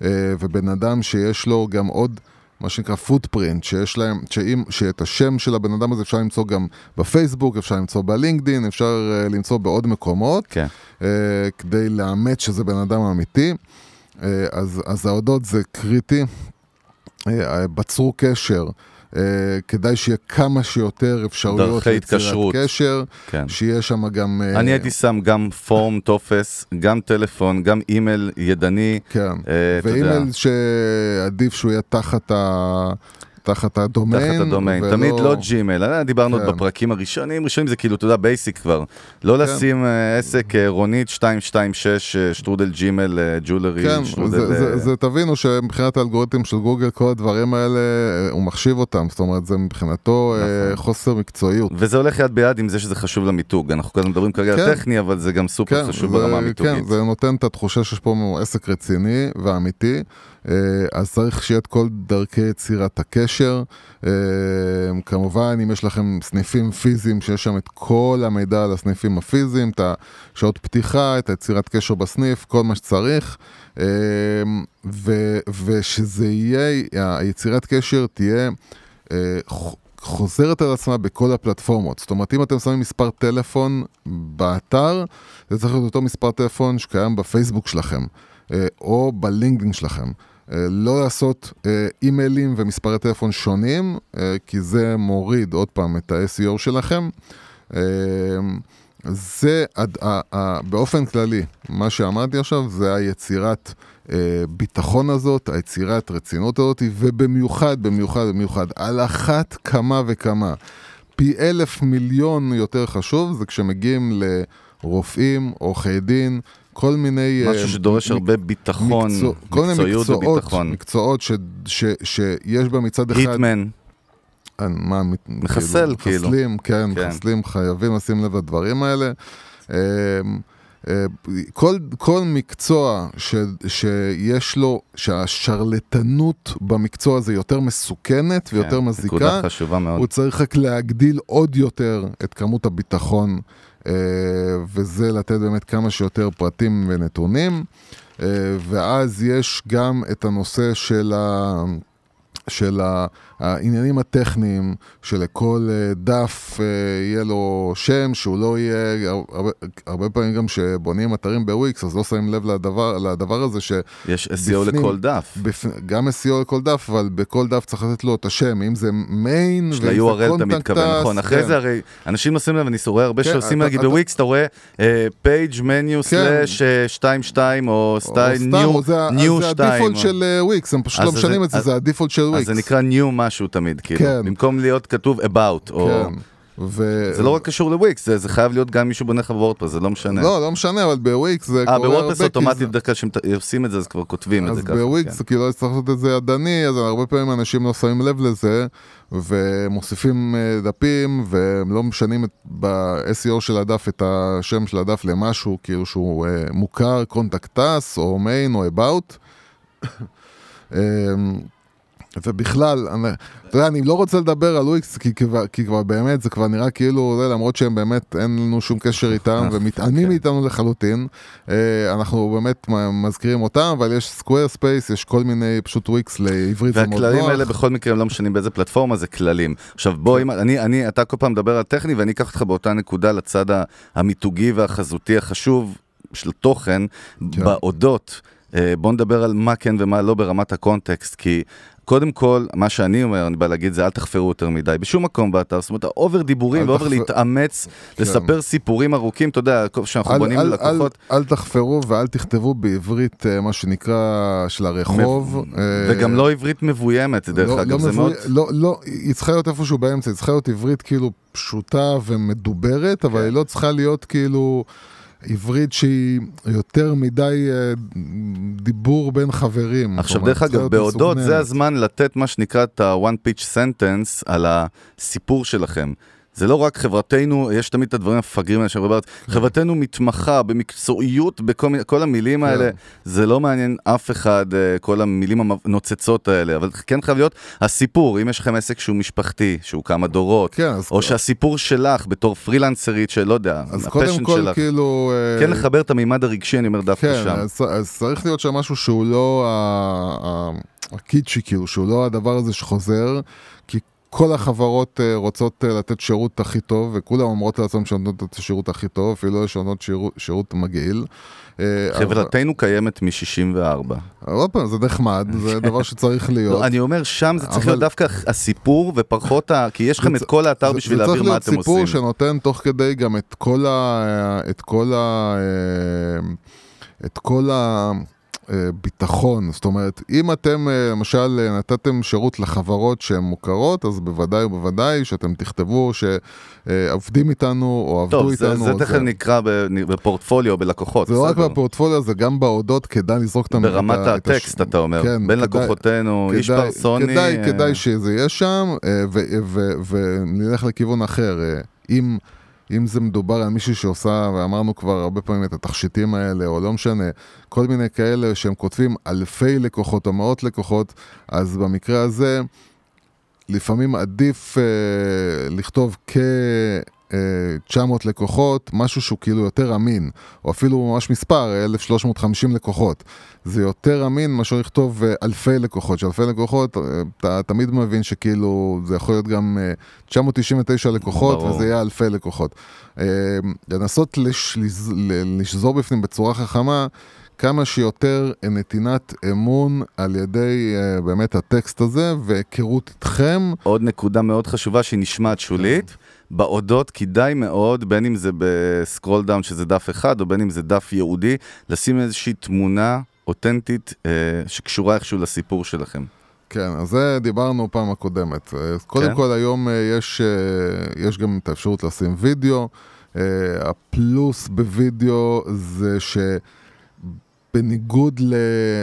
אה, ובן אדם שיש לו גם עוד... מה שנקרא footprint, שיש להם, שאם, שאת השם של הבן אדם הזה אפשר למצוא גם בפייסבוק, אפשר למצוא בלינקדין, אפשר למצוא בעוד מקומות, כן. כדי לאמת שזה בן אדם אמיתי. אה, אז, אז האודות זה קריטי. אה, בצרו קשר, אה, כדאי שיהיה כמה שיותר אפשרויות דרכי התקשרות. קשר, כן. שיהיה שם גם... אה, אני הייתי שם גם פורם, טופס, גם טלפון, גם אימייל ידני. כן, אה, יודע. ואימייל שעדיף שהוא יהיה תחת ה... תחת הדומיין. תחת הדומיין, ולא- תמיד לא ג'ימייל, אה, דיברנו כן. בפרקים הראשונים, ראשונים זה כאילו, אתה יודע, basic כבר. לא כן. לשים אה, עסק אה, רונית 226, אה, שטרודל ג'ימייל, אה, ג'ולרי, כן, שטרודל... זה, זה, זה תבינו שמבחינת האלגוריתם של גוגל, כל הדברים האלה, הוא מחשיב אותם, זאת אומרת, זה מבחינתו נכון. חוסר מקצועיות. וזה הולך יד ביד עם זה שזה חשוב למיתוג. אנחנו הזמן מדברים כרגע כן. על טכני, אבל זה גם סופר חשוב ברמה זה, המיתוגית. כן, זה נותן את התחושה שיש פה עסק רציני ואמיתי, אז צריך שיהיה את כל דרכי יצירת הקשר. אה, כמובן, אם יש לכם סניפים פיזיים, שיש שם את כל המידע על הסניפים הפיזיים, את השעות פתיחה, את היצירת קשר בסניף, כל מה שצריך. אה, ו, ושזה יהיה, היצירת קשר תהיה אה, חוזרת על עצמה בכל הפלטפורמות. זאת אומרת, אם אתם שמים מספר טלפון באתר, זה צריך להיות אותו מספר טלפון שקיים בפייסבוק שלכם, או בלינקדאין שלכם. אה, לא לעשות אה, אימיילים ומספרי טלפון שונים, אה, כי זה מוריד עוד פעם את ה-SEO שלכם. זה, באופן כללי, מה שאמרתי עכשיו זה היצירת ביטחון הזאת, היצירת רצינות הזאת, ובמיוחד, במיוחד, במיוחד, על אחת כמה וכמה, פי אלף מיליון יותר חשוב, זה כשמגיעים לרופאים, עורכי דין, כל מיני... אה, משהו שדורש מ- הרבה ביטחון, מקצוע- כל מיני מקצועיות מקצועות, וביטחון. מקצועות ש, ש, שיש בה מצד אחד... היטמן, אה, מה, מחסל, כאילו. מחסלים, כן, כן. מחסלים, חייבים לשים לב לדברים האלה. אה, אה, כל, כל מקצוע ש, שיש לו, שהשרלטנות במקצוע הזה יותר מסוכנת ויותר כן, מזיקה. הוא צריך רק להגדיל עוד יותר את כמות הביטחון, וזה לתת באמת כמה שיותר פרטים ונתונים. אה, ואז יש גם את הנושא של ה... של ה- העניינים הטכניים, שלכל אה, דף אה, יהיה לו שם, שהוא לא יהיה, הרבה, הרבה פעמים גם כשבונים אתרים בוויקס, אז לא שמים לב לדבר, לדבר הזה, ש... יש SEO בפנים- לכל דף. בפ... גם SEO לכל דף, אבל בכל דף צריך לתת לו את השם, אם זה מיין, של ואם זה ה-URL אתה מתכוון, נכון. אחרי כן. זה הרי, אנשים שמים לב, אני רואה הרבה כן, שעושים נגיד בוויקס, אתה רואה page menu slash 22 או או style new או זה, 2. ה default של וויקס, הם פשוט אז לא משנים את זה, אז- זה ה default של אז וויקס. זה נקרא new משהו תמיד, כאילו. כן. במקום להיות כתוב about, או... כן. ו... זה לא רק קשור לוויקס, זה זה חייב להיות גם מישהו בונה לך בוורדפרס, זה לא משנה. לא, לא משנה, אבל בוויקס זה אה, קורה הרבה, בוורדפרס כי אוטומטית בדרך כלל כשהם עושים את זה, אז כבר כותבים את אז זה ככה. בוויקס כן. כאילו צריך לעשות את זה ידני, אז הרבה פעמים אנשים לא שמים לב לזה, ומוסיפים אה, דפים, והם לא משנים את- ב-SEO של הדף את השם של הדף למשהו כאילו שהוא אה, מוכר, contacts או main או about. ובכלל, אני, אתה יודע, אני לא רוצה לדבר על וויקס, כי, כבר- כי כבר באמת, זה כבר נראה כאילו, זה, למרות שהם באמת, אין לנו שום קשר איתם, אנחנו- ומתעלמים כן. מאיתנו לחלוטין. אה, אנחנו באמת מזכירים אותם, אבל יש Squarespace, יש כל מיני פשוט וויקס לעברית, זה מאוד והכללים נוח. האלה בכל מקרה הם לא משנים באיזה פלטפורמה, זה כללים. עכשיו בוא, כן. אם, אני, אני, אתה כל פעם מדבר על טכני ואני אקח אותך באותה נקודה לצד המיתוגי והחזותי החשוב של תוכן, כן. באודות. אה, בוא נדבר על מה כן ומה לא ברמת ה context, כי קודם כל, מה שאני אומר, אני בא להגיד זה אל תחפרו יותר מדי, בשום מקום באתר, זאת אומרת, over דיבורים ו over תחפר- להתאמץ, כן. לספר סיפורים ארוכים, אתה יודע, שאנחנו אל, בונים אל, ללקוחות. אל, אל תחפרו ואל תכתבו בעברית, אה, מה שנקרא, של הרחוב. אה, וגם לא עברית מבוימת, דרך לא, אגב, לא זה מבוי- מאוד... לא, לא, היא צריכה להיות איפשהו באמצע, היא צריכה להיות עברית כאילו פשוטה ומדוברת, אבל כן. היא לא צריכה להיות כאילו עברית שהיא יותר מדי אה, דיבור בין חברים. עכשיו דרך אגב, בהודות זה. הזמן לתת מה שנקרא את ה-one pitch sentence על הסיפור שלכם. זה לא רק חברתנו, יש תמיד את הדברים המפגרים האלה כן. חברתנו מתמחה במקצועיות, בכל מיני, כל המילים האלה, זה לא מעניין אף אחד, אה, כל המילים הנוצצות האלה, אבל כן חייב להיות הסיפור, אם יש לכם עסק שהוא משפחתי, שהוא כמה דורות, כן, או שהסיפור שלך בתור פרילנסרית, שלא יודע, אז קודם הפשן כל שלך, כאילו... אה, כן לחבר את המימד הרגשי, אני אומר דווקא כן, שם. אז, אז צריך להיות שם משהו שהוא לא הקיצ'י, כאילו, שהוא לא הדבר הזה שחוזר, כל החברות אה, רוצות אה, לתת שירות הכי טוב, וכולם אומרות לעצמם שהן נותנות את השירות הכי טוב, אפילו יש עונות שירות, שירות מגעיל. אה, אבל- חברתנו קיימת מ-64. עוד פעם, זה נחמד, זה דבר שצריך להיות. לא, אני אומר, שם זה צריך להיות דווקא הסיפור ופחות ה... כי יש לכם זה- את כל האתר זה- בשביל זה להעביר מה אתם צריך להיות סיפור עושים. שנותן תוך כדי גם את כל ה... את כל ה... את כל הביטחון. זאת אומרת, אם אתם אה, למשל אה, נתתם שירות לחברות שהן מוכרות, אז בוודאי ובוודאי שאתם תכתבו שעובדים איתנו או עבדו טוב, זה- איתנו. זה או תכף נקרא ב- בפורטפוליו, בלקוחות. זה לא רק. בפורטפוליו, זה גם בהודות, כדאי לזרוק אותם. ברמת את ה- את הש- הטקסט, אתה אומר. כן, בין כדאי- לקוחותינו, איש כדאי- פרסוני. כדאי, אה, כדאי שזה יהיה שם, אה, ונלך לכיוון אחר. אה, אם, אם זה מדובר על מישהו שעושה, ואמרנו כבר הרבה פעמים את התכשיטים האלה, או לא משנה, כל מיני כאלה שהם כותבים אלפי לקוחות או מאות לקוחות, אז במקרה הזה, לפעמים עדיף אה, לכתוב כ... אה, 900 לקוחות, משהו שהוא כאילו יותר אמין, או אפילו ממש מספר, 1,350 לקוחות. זה יותר אמין מאשר לכתוב אה, אלפי לקוחות, שאלפי לקוחות, אה, אתה תמיד מבין שכאילו זה יכול להיות גם אה, 999 לקוחות, ברור. וזה יהיה אלפי לקוחות. אה, לנסות לש, לז, ל- לשזור בפנים בצורה חכמה, כמה שיותר נתינת אמון על ידי אה, באמת הטקסט הזה, והיכרות איתכם. עוד נקודה מאוד חשובה שהיא נשמעת שולית. באודות כדאי מאוד, בין אם זה ב scroll down שזה דף אחד, או בין אם זה דף ייעודי, לשים איזושהי תמונה אותנטית אה, שקשורה איכשהו לסיפור שלכם. כן, אז זה דיברנו פעם הקודמת. אז קודם כן. כל היום אה, יש, אה, יש גם את האפשרות לשים וידאו. אה, הפלוס בווידאו זה שבניגוד ל,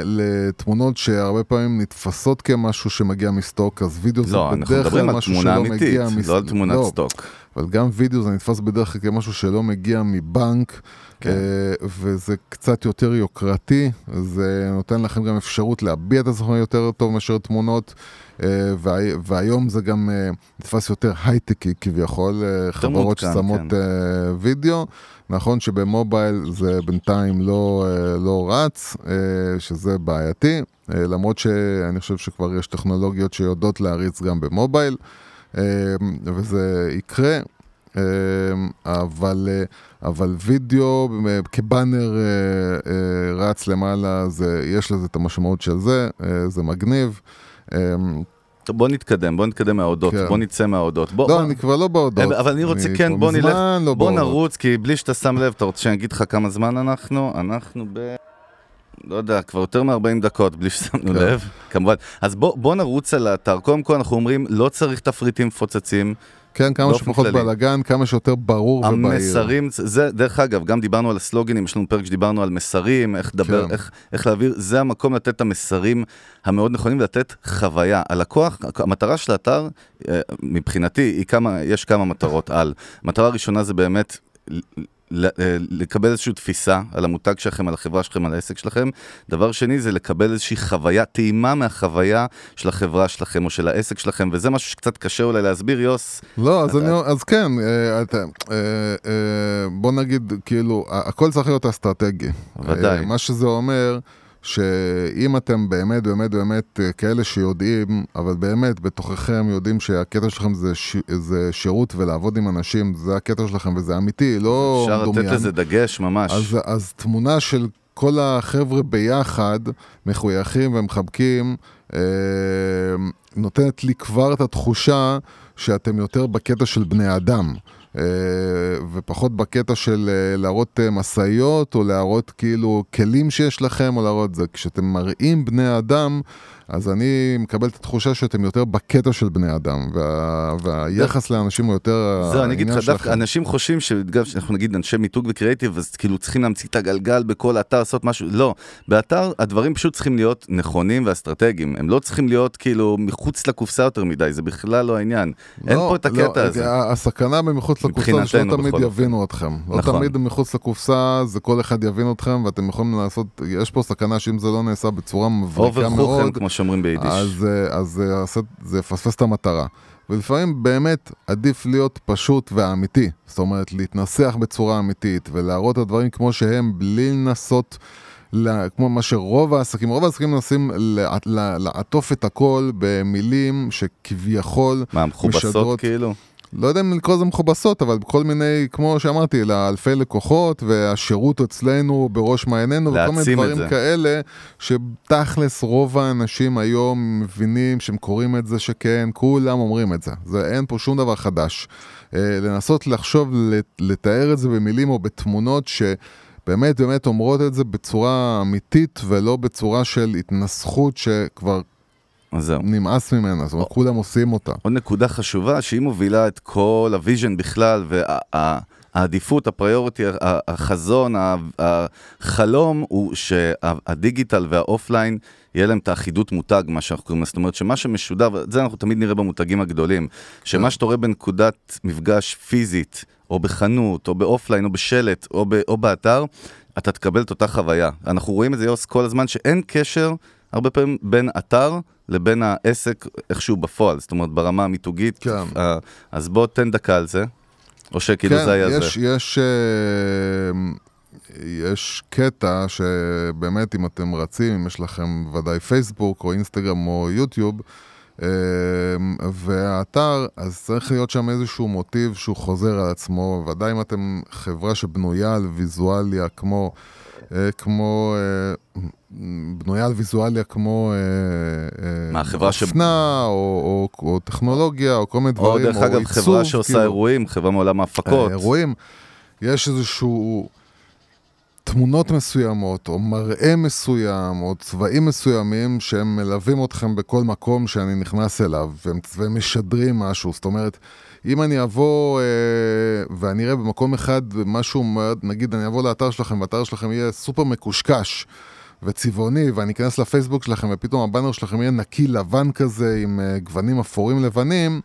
לתמונות שהרבה פעמים נתפסות כמשהו שמגיע מסטוק, אז וידאו זה לא, אנחנו בדרך כלל מדברים על משהו תמונה שלא אמיתית, מגיע מס- לא על תמונת לא, סטוק. אבל גם וידאו זה נתפס בדרך כלל כמשהו שלא מגיע מבנק, כן. אה, וזה קצת יותר יוקרתי, זה נותן לכם גם אפשרות להביע את עצמכם יותר טוב מאשר תמונות, אה, והי- והיום זה גם אה, נתפס יותר הייטקי כביכול, חברות ששמות כן. וידאו. נכון שבמובייל זה בינתיים לא, לא רץ, שזה בעייתי, למרות שאני חושב שכבר יש טכנולוגיות שיודעות להריץ גם במובייל. וזה יקרה, אבל, אה, אבל וידאו אה, כבאנר אה, רץ למעלה, זה, יש לזה את המשמעות של זה, זה מגניב. אה, טוב, בוא נתקדם, בוא נתקדם מההודות, כן. בוא נצא מההודות. בוא, לא, בוא- אני כבר לא בהודעות. אבל אני רוצה, כן, כבר בוא נלך- לא בוא בהודעות. נרוץ, כי בלי שאתה שם לב, אתה רוצה שאני אגיד לך כמה זמן אנחנו? אנחנו ב... לא יודע, כבר יותר מ-40 דקות בלי ששמנו כן. לב, כמובן. אז בוא, בוא נרוץ על האתר. קודם כל אנחנו אומרים, לא צריך תפריטים מפוצצים. כן, כמה שפחות. בלאגן, כמה שיותר ברור ובהיר. המסרים, זה, דרך אגב, גם דיברנו על הסלוגנים, יש לנו פרק שדיברנו על מסרים, איך לדבר, כן. איך, איך להעביר, זה המקום לתת את המסרים המאוד נכונים ולתת חוויה. הלקוח, המטרה של האתר, אה, מבחינתי, כמה, יש כמה מטרות על. מטרה ראשונה זה באמת לקבל איזושהי תפיסה על המותג שלכם, על החברה שלכם, על העסק שלכם. דבר שני זה לקבל איזושהי חוויה, טעימה מהחוויה של החברה שלכם או של העסק שלכם, וזה משהו שקצת קשה אולי להסביר, יוס. לא, אז, אתה- אני, אז כן, אה, אתה, אה, אה, בוא נגיד, כאילו, הכל צריך להיות אסטרטגי. ודאי. אה, מה שזה אומר, שאם אתם באמת באמת באמת אה, כאלה שיודעים, אבל באמת בתוככם יודעים שהקטע שלכם זה, ש, זה שירות ולעבוד עם אנשים, זה הקטע שלכם וזה אמיתי, לא אפשר לתת דומיין. לזה דגש ממש. אז, אז תמונה של כל החבר'ה ביחד, מחויכים ומחבקים, אה, נותנת לי כבר את התחושה שאתם יותר בקטע של בני אדם. אה, ופחות בקטע של אה, להראות אה, משאיות, או להראות כאילו כלים שיש לכם, או להראות זה. כשאתם מראים בני אדם, אז אני מקבל את התחושה שאתם יותר בקטע של בני אדם, וה, והיחס לאנשים הוא יותר זהו, אני אגיד לך, דווקא. אנשים חושבים שאנחנו נגיד אנשי מיתוג וקריאיטיב, אז כאילו צריכים להמציא את הגלגל בכל אתר, לעשות משהו, לא. באתר הדברים פשוט צריכים להיות נכונים ואסטרטגיים, הם לא צריכים להיות כאילו מחוץ לקופסה יותר מדי, זה בכלל לא העניין. אין לא, פה את הקטע לא, הזה. ה- הסכנה במחוץ לקופסה זה שלא תמיד יבינו אתכם. לא נכון. תמיד מחוץ לקופסה זה כל אחד יבין אתכם, ואתם יכולים לעשות, יש פה סכנה שאם זה לא נעשה בצורה מבריקה מאוד, שאומרים ביידיש. אז, אה, אז זה יעשה- זה יפספס את המטרה. ולפעמים באמת עדיף להיות פשוט ואמיתי. זאת אומרת, להתנסח בצורה אמיתית ולהראות את הדברים כמו שהם, בלי לנסות, לה, כמו מה שרוב העסקים, רוב העסקים מנסים לע- לע- לעטוף את הכל במילים שכביכול מה, מכובסות משדרות- כאילו? לא יודע אם לקרוא לזה מכובסות, אבל כל מיני, כמו שאמרתי, לאלפי לקוחות, והשירות אצלנו בראש מעיינינו, וכל מיני דברים. כאלה, שתכלס רוב האנשים היום מבינים שהם קוראים את זה שכן, כולם אומרים את זה. זה אין פה שום דבר חדש. אה, לנסות לחשוב, לת- לתאר את זה במילים או בתמונות ש... באמת באמת אומרות את זה בצורה אמיתית ולא בצורה של התנסחות שכבר אז זהו. נמאס ממנה, זאת אומרת, כולם עושים אותה. עוד נקודה חשובה, שהיא מובילה את כל ה vision בכלל, והעדיפות, ה priority, החזון, החלום הוא שהדיגיטל וה offline, יהיה להם את האחידות מותג, מה שאנחנו קוראים, זאת אומרת שמה שמשודר, ואת זה אנחנו תמיד נראה במותגים הגדולים, שמה שאתה רואה בנקודת מפגש פיזית, או בחנות, או באופליין, או בשלט, או, ב, או באתר, אתה תקבל את אותה חוויה. אנחנו רואים את זה, יוס, כל הזמן, שאין קשר הרבה פעמים בין אתר לבין העסק איכשהו בפועל, זאת אומרת ברמה המיתוגית. כן. אה, אז בוא תן דקה על זה, או שכאילו זה היה יש, זה. יש, אה, יש קטע שבאמת אם אתם רצים, אם יש לכם ודאי פייסבוק או אינסטגרם או יוטיוב, אה, והאתר, אז צריך להיות שם איזשהו מוטיב שהוא חוזר על עצמו, ודאי אם אתם חברה שבנויה על ויזואליה כמו... כמו, בנויה על ויזואליה כמו אה, אה, מה, חברה ש- אופנה או, או, או טכנולוגיה או כל מיני או דברים, דרך אגב, עיצוב, חברה שעושה כאילו. אירועים, חברה מעולם ההפקות. אירועים, יש איזשהו תמונות מסוימות, או מראה מסוים, או צבעים מסוימים שהם מלווים אתכם בכל מקום שאני נכנס אליו, והם, והם משדרים משהו. זאת אומרת, אם אני אבוא אה, ואני אראה במקום אחד משהו, נגיד אני אבוא לאתר שלכם, והאתר שלכם יהיה סופר מקושקש. וצבעוני, ואני אכנס לפייסבוק שלכם, ופתאום הבאנר שלכם יהיה נקי לבן כזה, עם אה, גוונים אפורים לבנים,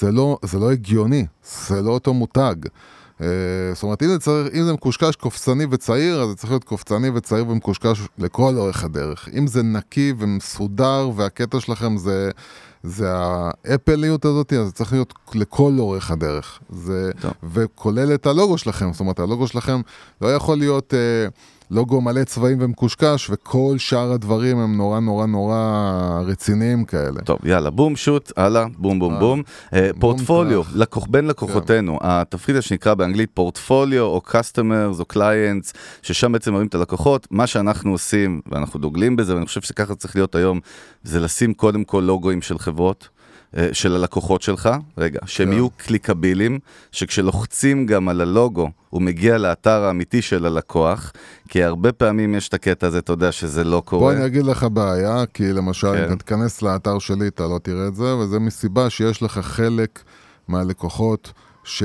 זה לא, זה לא הגיוני, זה לא אותו מותג. אה, זאת אומרת, אם זה, צריך, אם זה מקושקש, קופצני וצעיר, אז זה צריך להיות קופצני וצעיר ומקושקש לכל אורך הדרך. אם זה נקי ומסודר, והקטע שלכם זה, זה האפליות הזאת, אז זה צריך להיות לכל אורך הדרך. זה, טוב. וכולל את הלוגו שלכם, זאת אומרת, הלוגו שלכם לא יכול להיות... אה, לוגו מלא צבעים ומקושקש, וכל שאר הדברים הם נורא נורא נורא רציניים כאלה. טוב, יאללה, בום, שוט, הלאה, בום, בום, אה, בום. אה, פורטפוליו, טראח. לקוח, בין לקוחותינו, התפריט הזה שנקרא באנגלית פורטפוליו או customers או clients, ששם בעצם מראים את הלקוחות. מה שאנחנו עושים, ואנחנו דוגלים בזה, ואני חושב שככה צריך להיות היום, זה לשים קודם כל לוגוים של חברות. אה, של הלקוחות שלך, רגע, שהם כן. יהיו קליקביליים, שכשלוחצים גם על הלוגו, הוא מגיע לאתר האמיתי של הלקוח, כי הרבה פעמים יש את הקטע הזה, אתה יודע שזה לא בוא קורה. אני אגיד לך בעיה, כי למשל, כן. אם תיכנס לאתר שלי, אתה לא תראה את זה, וזה מסיבה שיש לך חלק מהלקוחות שעבד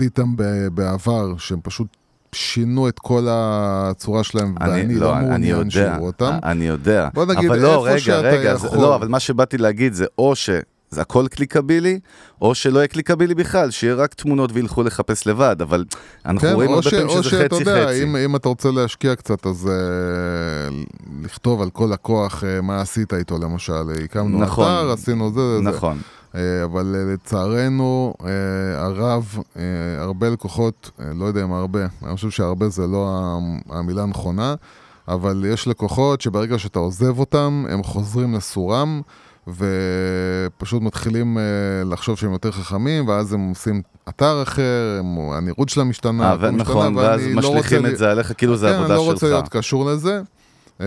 איתם ב- בעבר, שהם פשוט שינו את כל הצורה שלהם, ואני לא אני מעוניין שיראו אותם. אני יודע. בוא נגיד, אבל לא, רגע, שאתה רגע, זה, יכול. לא, אבל מה שבאתי להגיד זה או ש... זה הכל קליקבילי, או שלא יהיה קליקבילי בכלל, שיהיה רק תמונות וילכו לחפש לבד, אבל אנחנו כן, רואים או הרבה פעמים או שזה שאתה חצי יודע, חצי. אם, אם אתה רוצה להשקיע קצת, אז uh, לכתוב על כל לקוח uh, מה עשית איתו, למשל. הקמנו נכון. אתר, עשינו זה, זה. נכון. אה, אבל אה, לצערנו, אה, הרב, אה, הרבה לקוחות, אה, לא יודע אם הרבה, אני חושב שהרבה זה לא המילה הנכונה, אבל יש לקוחות שברגע שאתה עוזב אותם, הם חוזרים לסורם, ופשוט מתחילים אה, לחשוב שהם יותר חכמים, ואז הם עושים אתר אחר, הם, הנראות שלהם משתנה, אה, הכל משתנה, נכון, ואז לא משליכים רוצה את זה עליך כאילו זה כן, עבודה אני לא רוצה שלך. להיות קשור לזה. אה,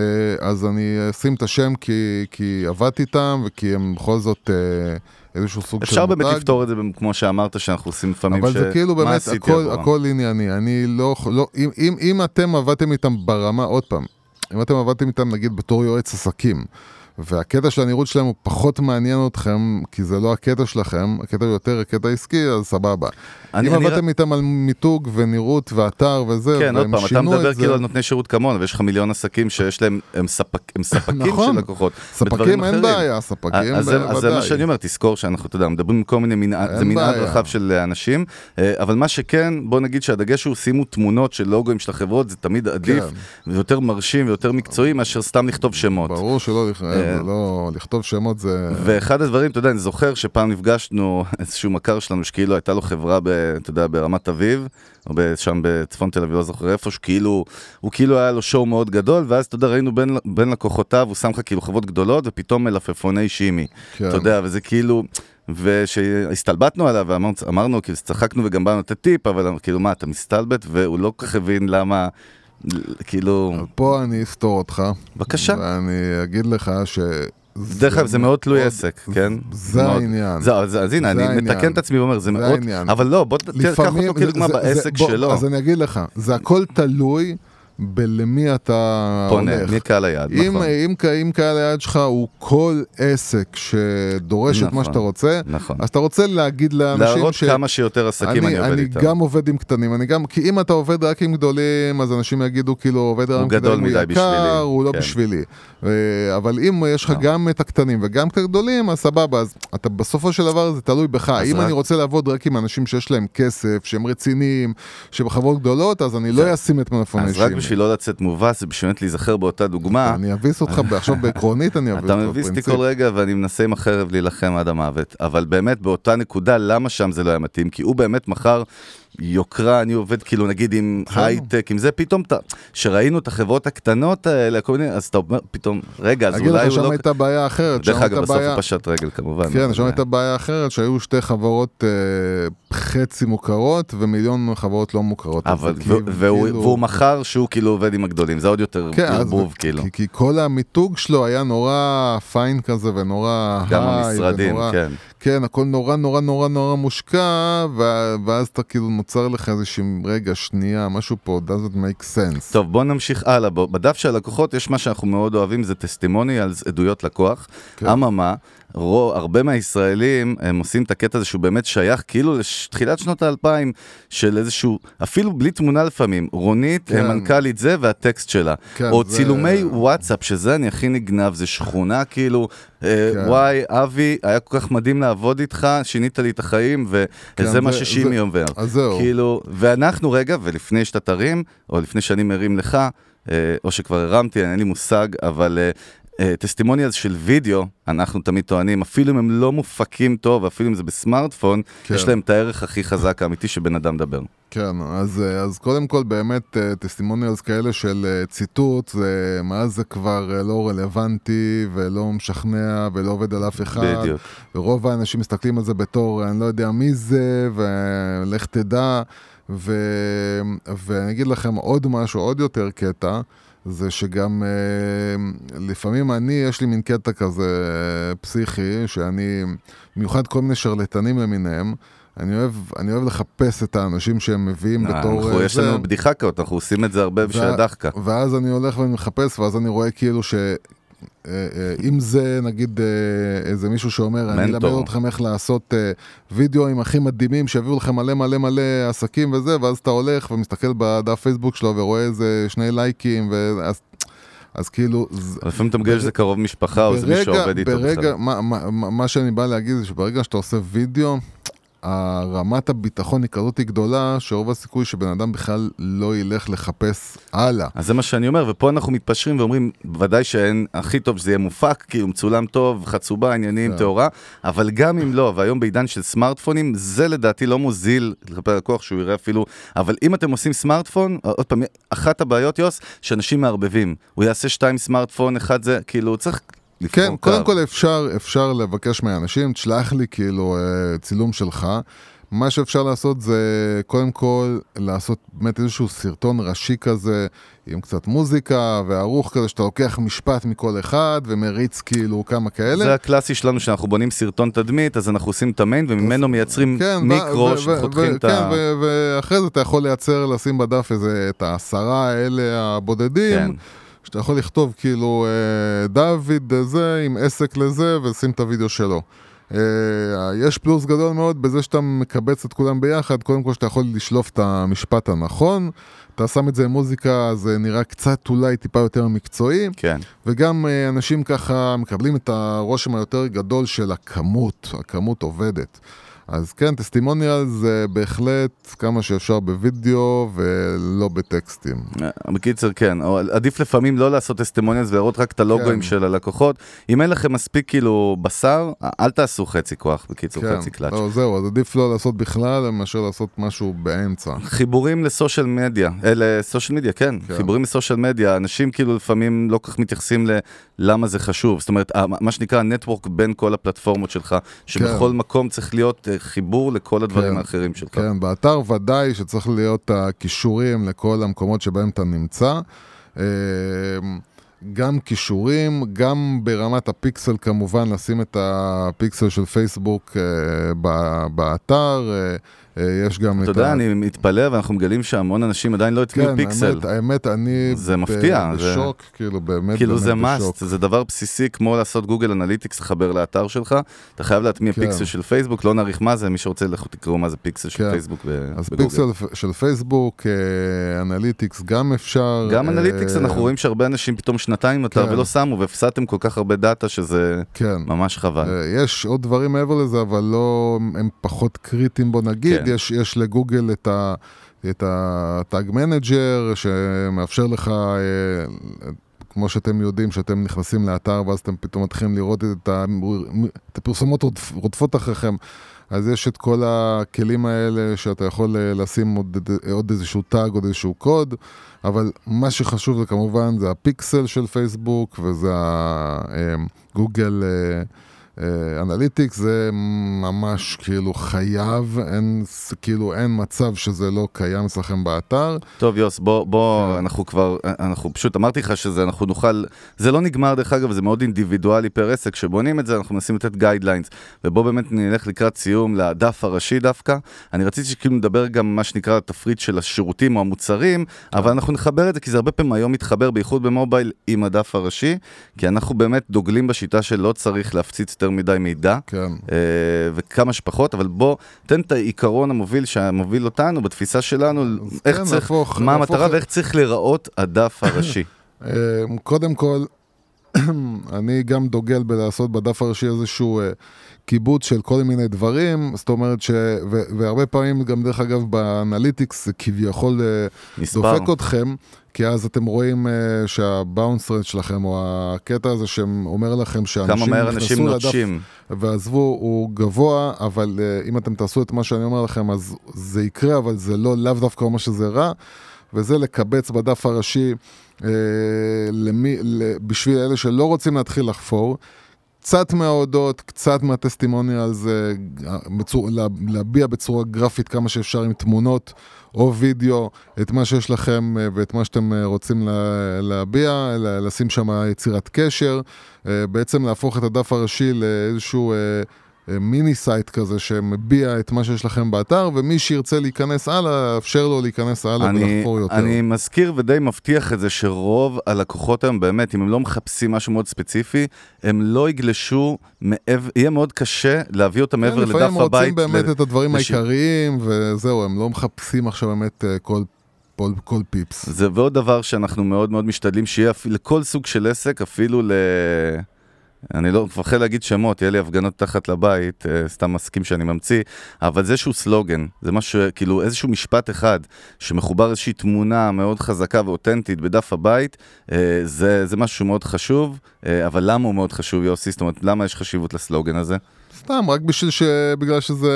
אז אני אשים את השם כי, כי עבדתי איתם וכי הם בכל זאת אה, איזשהו סוג של אפשר מותג. באמת לפתור את זה, כמו שאמרת, שאנחנו עושים לפעמים אבל ש... זה כאילו באמת הכל? הכל ענייני. אני לא, לא אם, אם, אם אתם עבדתם איתם ברמה, עוד פעם, אם אתם עבדתם איתם נגיד בתור יועץ עסקים, והקטע של הנראות שלהם הוא פחות מעניין אתכם, כי זה לא הקטע שלכם, הקטע הוא יותר הקטע עסקי, אז סבבה. אני- אם אני עבדתם איתם על מיתוג ונראות ואתר וזה, כן, עוד והם פעם, אתה שינו מדבר את זה, כאילו על נותני שירות כמונו, ויש לך מיליון עסקים שיש להם, הם ספק- הם ספקים נכון. של לקוחות. ספקים אין אחרים. בעיה, ספקים אז אז זה מה. שאני אומר, תזכור שאנחנו, אתה יודע, מדברים עם כל מיני מנעד, זה מנעד. רחב של אנשים, אה, אבל מה שכן, בוא נגיד שהדגש הוא שימו תמונות של לוגוים של החברות, זה תמיד עדיף, כן. ויותר מרשים ויותר מקצועי מאשר סתם לכתוב שמות. ברור שלא, אה, לא, לכתוב שמות זה... ואחד הדברים, אתה יודע, אני זוכר שפעם נפגשנו, איזשהו מכר שלנו, שכאילו הייתה לו חברה, ב, אתה יודע, ברמת אביב, או ב- שם בצפון תל אביב, לא זוכר איפה, שכאילו, הוא כאילו היה לו שואו מאוד גדול, ואז אתה יודע, ראינו בין, בין לקוחותיו, הוא שם לך כאילו חברות גדולות, ופתאום מלפפוני שימי. כן. אתה יודע, וזה כאילו... ושהסתלבטנו עליו ואמרנו, כאילו, צחקנו וגם באנו לתת טיפ, אבל כאילו, מה, אתה מסתלבט? והוא לא כל כך הבין למה, כאילו, פה אני אסתור אותך. בבקשה. ואני אגיד לך ש... דרך אגב, זה מאוד תלוי עסק, כן? זה. העניין. זה, אז, הנה, זה אני. מתקן את עצמי ואומר, זה זה מאוד... העניין. אבל לא, בוא ת- תיקח אותו כדוגמה זה- זה- בעסק שלו. אז אני אגיד לך, זה הכל תלוי בלמי אתה פונה, הולך. מי קהל היעד, אם, נכון. אם, ק- אם קהל היעד שלך הוא כל עסק שדורש את מה נכון, שאתה רוצה, נכון. אז אתה רוצה להגיד לאנשים להראות ש... כמה שיותר עסקים אני עובד אני איתם. גם עובד עם קטנים, אני גם, כי אם אתה עובד רק עם גדולים, אז אנשים יגידו כאילו עובד רק עם גדול קטנים, מדי הוא יקר, בשבילי. הוא לא כן. בשבילי. אה, אבל אם יש לך לא. גם את הקטנים וגם את הגדולים, אז סבבה, אז אתה בסופו של דבר זה תלוי בך. אם רק- אני רוצה לעבוד רק עם אנשים שיש להם כסף, שהם רציניים, שהם חברות גדולות, אז אני לא אשים את רק שימי. בשביל לא לצאת מובס, זה בשביל להיזכר באותה דוגמה. אני אביס אותך, עכשיו בעקרונית אני אביס אותך. אתה מביס אותי. כל רגע ואני מנסה עם החרב להילחם עד המוות, אבל באמת באותה נקודה, למה שם זה לא היה מתאים? כי הוא באמת מכר יוקרה, אני עובד כאילו נגיד עם. הייטק, עם זה, פתאום, אתה- שראינו את החברות הקטנות האלה, כל מיני, אז אתה אומר פתאום, רגע, אז אגיד אולי לך, הוא שם לא... הייתה בעיה אחרת. שם דרך אגב, בסוף הוא פשט רגל כמובן. כן, שם הייתה בעיה אחרת, שהיו שתי חברות אה, חצי מוכרות ומיליון חברות לא מוכרות. אבל, כאילו- והוא, כאילו- והוא מכר שהוא כאילו עובד עם הגדולים, זה עוד יותר כן, ערבוב כאילו. כי, כל המיתוג שלו היה נורא פיין כזה ונורא גם היי, המשרדים, ונורא, כן. כן, הכל נורא נורא נורא נורא מושקע, ו- ואז אתה כאילו נוצר לך איזושהי רגע, שנייה, משהו פה doesn't make sense. טוב, בוא נמשיך הלאה. בדף של הלקוחות יש מה שאנחנו מאוד אוהבים, זה טסטימוניאלס, עדויות לקוח. כן. אממה, רו- הרבה מהישראלים הם עושים את הקטע הזה שהוא באמת שייך כאילו לתחילת שנות האלפיים של איזשהו, אפילו בלי תמונה לפעמים, רונית, כן. מנכ"לית זה והטקסט שלה. כן, או זה- צילומי וואטסאפ, שזה אני הכי נגנב, זה שכונה כאילו, אה, כן. וואי, אבי, היה כל כך מדהים לעבוד איתך, שינית לי את החיים, וזה כן, מה ששימי זה- אומר. אז זהו. כאילו, ואנחנו רגע, ולפני שאתה תרים, או לפני שאני מרים לך, אה, או שכבר הרמתי, אין לי מושג, אבל טסטימוניאלס של וידאו, אנחנו תמיד טוענים, אפילו אם הם לא מופקים טוב, אפילו אם זה בסמארטפון, כן. יש להם את הערך הכי חזק האמיתי שבן אדם מדבר. כן, אז, אה, אז קודם כל באמת טסטימוניאלס כאלה של אה, ציטוט, זה, מאז זה כבר אה, לא רלוונטי ולא משכנע ולא עובד על אף אחד. בדיוק. ורוב האנשים מסתכלים על זה בתור, אני לא יודע מי זה, ולך תדע. ו... ואני אגיד לכם עוד משהו, עוד יותר קטע, זה שגם אה, לפעמים אני, יש לי מין קטע כזה אה, פסיכי, שאני, במיוחד כל מיני שרלטנים למיניהם, אני אוהב, אני אוהב לחפש את האנשים שהם מביאים אה, בתור... אנחנו, אה, יש. לנו בדיחה כזאת, אנחנו עושים את זה הרבה בשביל הדחקה. ואז אני הולך ואני מחפש, ואז אני רואה כאילו ש... אה, אה, אם זה נגיד אה, איזה מישהו שאומר, אני. אלמד אתכם איך לעשות אה, וידאוים הכי מדהימים, שיביאו לכם מלא מלא מלא עסקים וזה, ואז אתה הולך ומסתכל בדף פייסבוק שלו ורואה איזה שני לייקים, ואז... אז כאילו... לפעמים אתה מגלה שזה קרוב משפחה, או זה מישהו שעובד איתו בכלל. מה מה שאני בא להגיד זה שברגע שאתה עושה וידאו, רמת הביטחון היא כזאת גדולה, שרוב הסיכוי שבן אדם בכלל לא ילך לחפש הלאה. אז זה מה שאני אומר, ופה אנחנו מתפשרים ואומרים, ודאי שאין, הכי טוב שזה יהיה מופק, כאילו מצולם טוב, חצובה, עניינים, כן. טהורה, אבל גם אם לא, והיום בעידן של סמארטפונים, זה לדעתי לא מוזיל כלפי הלקוח שהוא יראה אפילו, אבל אם אתם עושים סמארטפון, עוד פעם, אחת הבעיות, יוס, שאנשים מערבבים. הוא יעשה שתיים סמארטפון, אחד זה, כאילו, צריך כן, קו. קודם כל אפשר, אפשר לבקש מאנשים, תשלח לי כאילו אה, צילום שלך. מה שאפשר לעשות זה קודם כל לעשות באמת איזשהו סרטון ראשי כזה עם קצת מוזיקה וערוך כזה שאתה לוקח משפט מכל אחד ומריץ כאילו כמה כאלה. זה הקלאסי שלנו, שאנחנו בונים סרטון תדמית, אז אנחנו עושים את המיין, וממנו מייצרים כן, מיקרו, שחותכים את ה... כן, ואחרי זה אתה יכול לייצר, לשים בדף איזה, את העשרה האלה הבודדים, כן. שאתה יכול לכתוב כאילו אה, דוד זה עם עסק לזה ולשים את הוידאו שלו. אה, יש פלוס גדול מאוד בזה שאתה מקבץ את כולם ביחד, קודם כל שאתה יכול לשלוף את המשפט הנכון, אתה שם את זה עם מוזיקה, זה נראה קצת אולי טיפה יותר מקצועי, כן. וגם אה, אנשים ככה מקבלים את הרושם היותר גדול של הכמות, הכמות עובדת. אז כן, טסטימוניאל זה בהחלט כמה שאפשר בווידאו ולא בטקסטים. בקיצר, כן, או עדיף לפעמים לא לעשות טסטימוניאלס ולהראות רק את הלוגוים כן. של הלקוחות. אם אין לכם מספיק כאילו בשר, אל תעשו חצי כוח, בקיצור, כן, חצי קלאץ'. לא, זהו, אז עדיף לא לעשות בכלל מאשר לעשות משהו באמצע. חיבורים לסושיאל מדיה, אה, לסושיאל מדיה, כן, כן. חיבורים לסושיאל מדיה, אנשים כאילו לפעמים לא כל כך מתייחסים ללמה זה חשוב, זאת אומרת, מה שנקרא נטוורק בין כל הפלטפורמות שלך, שבכל מקום צריך להיות אה, חיבור לכל הדברים כן. האחרים שלך. כן, באתר ודאי שצריך להיות הכישורים לכל המקומות שבהם אתה נמצא. אה, גם כישורים, גם ברמת הפיקסל כמובן, לשים את הפיקסל של פייסבוק אה, באתר. אה, אה, יש גם אתה את יודע, אני מתפלא, ואנחנו מגלים שהמון אנשים עדיין לא הטמיעו כן, פיקסל. האמת, האמת, אני זה מפתיע, זה- בשוק, כאילו באמת, כאילו באמת זה בשוק. must, זה דבר בסיסי כמו לעשות Google Analytics לחבר לאתר שלך, אתה חייב להטמיע כן. פיקסל של פייסבוק, לא נאריך מה זה, מי שרוצה לכו תקראו מה זה פיקסל של כן. פייסבוק ב- אז בגוגל. פיקסל של פייסבוק, אה, Analytics גם אפשר. גם אה, Analytics אנחנו רואים שהרבה אנשים פתאום שנתיים באתר כן. ולא שמו והפסדתם כל כך הרבה דאטה שזה כן. ממש חבל. אה, יש עוד דברים מעבר לזה, אבל לא, הם פחות קריטיים בוא נגיד. כן. יש, יש לגוגל את ה... את ה Tag Manager שמאפשר לך, אה, כמו שאתם יודעים, שאתם נכנסים לאתר ואז אתם פתאום מתחילים לראות את, ה, את הפרסומות רודפ, רודפות אחריכם. אז יש את כל הכלים האלה שאתה יכול אה, לשים עוד, עוד איזשהו tag, עוד איזשהו קוד, אבל מה שחשוב זה כמובן זה הפיקסל של פייסבוק וזה ה Google Analytics, זה ממש כאילו חייב, אין, כאילו אין מצב שזה לא קיים אצלכם באתר. טוב יוס, בוא, בוא, כן. אנחנו כבר, אנחנו פשוט אמרתי לך שזה, אנחנו נוכל, זה לא נגמר דרך אגב, זה מאוד אינדיבידואלי per עסק, כשבונים את זה אנחנו מנסים לתת guidelines, ובוא באמת נלך לקראת סיום לדף הראשי דווקא. אני רציתי שכאילו נדבר גם מה שנקרא התפריט של השירותים או המוצרים, אבל אנחנו נחבר את זה, כי זה הרבה פעמים היום מתחבר, בייחוד במובייל, עם הדף הראשי, כי אנחנו באמת דוגלים בשיטה שלא צריך להפציץ יותר מדי מידע. כן. אה, וכמה שפחות, אבל בוא, תן את העיקרון המוביל שמוביל אותנו בתפיסה שלנו, איך כן, צריך, להפוך- מה המטרה ואיך צריך להיראות הדף הראשי. אה, קודם כל, אני גם דוגל בלעשות בדף הראשי איזשהו אה, קיבוץ של כל מיני דברים, זאת אומרת ש... ו- והרבה פעמים גם דרך אגב באנליטיקס זה כביכול אה, מספר. דופק אתכם, כי אז אתם רואים אה, שהבאונס רייט שלכם, או הקטע הזה שאומר לכם שאנשים נכנסו לדף נוטשים. ועזבו, הוא גבוה, אבל uh, אם אתם תעשו את מה שאני אומר לכם, אז זה יקרה, אבל זה לא לאו דווקא אומר שזה רע, וזה לקבץ בדף הראשי uh, למי, בשביל אלה שלא רוצים להתחיל לחפור. קצת מההודות, קצת מהטסטימוניאל זה בצור, לה, להביע בצורה גרפית כמה שאפשר עם תמונות או וידאו את מה שיש לכם אה, ואת מה שאתם אה, רוצים לה, להביע, לשים שם יצירת קשר, אה, בעצם להפוך את הדף הראשי לאיזשהו אה, אה, mini site כזה שמביע את מה שיש לכם באתר, ומי שירצה להיכנס הלאה, אפשר לו להיכנס הלאה אני, ולחפור יותר. אני מזכיר ודי מבטיח את זה שרוב הלקוחות היום באמת, אם הם לא מחפשים משהו מאוד ספציפי, הם לא יגלשו מעבר, יהיה מאוד קשה להביא אותם מעבר כן, לדף לפעמים הבית. רוצים באמת ל- את הדברים לש- העיקריים, וזהו, הם לא מחפשים עכשיו באמת אה, כל כל, כל פיפס. זה ועוד דבר שאנחנו מאוד מאוד משתדלים שיהיה אפילו לכל סוג של עסק, אפילו ל... אני לא מפחד להגיד שמות, יהיה לי הפגנות תחת לבית, אה, סתם מסכים שאני ממציא, אבל זה איזשהו סלוגן, זה משהו, כאילו איזשהו משפט אחד שמחובר איזושהי תמונה מאוד חזקה ואותנטית בדף הבית, אה, זה, זה משהו מאוד חשוב, אה, אבל למה הוא מאוד חשוב, יוסי? זאת אומרת, למה יש חשיבות לסלוגן הזה? סתם, רק בשביל ש... בגלל שזה...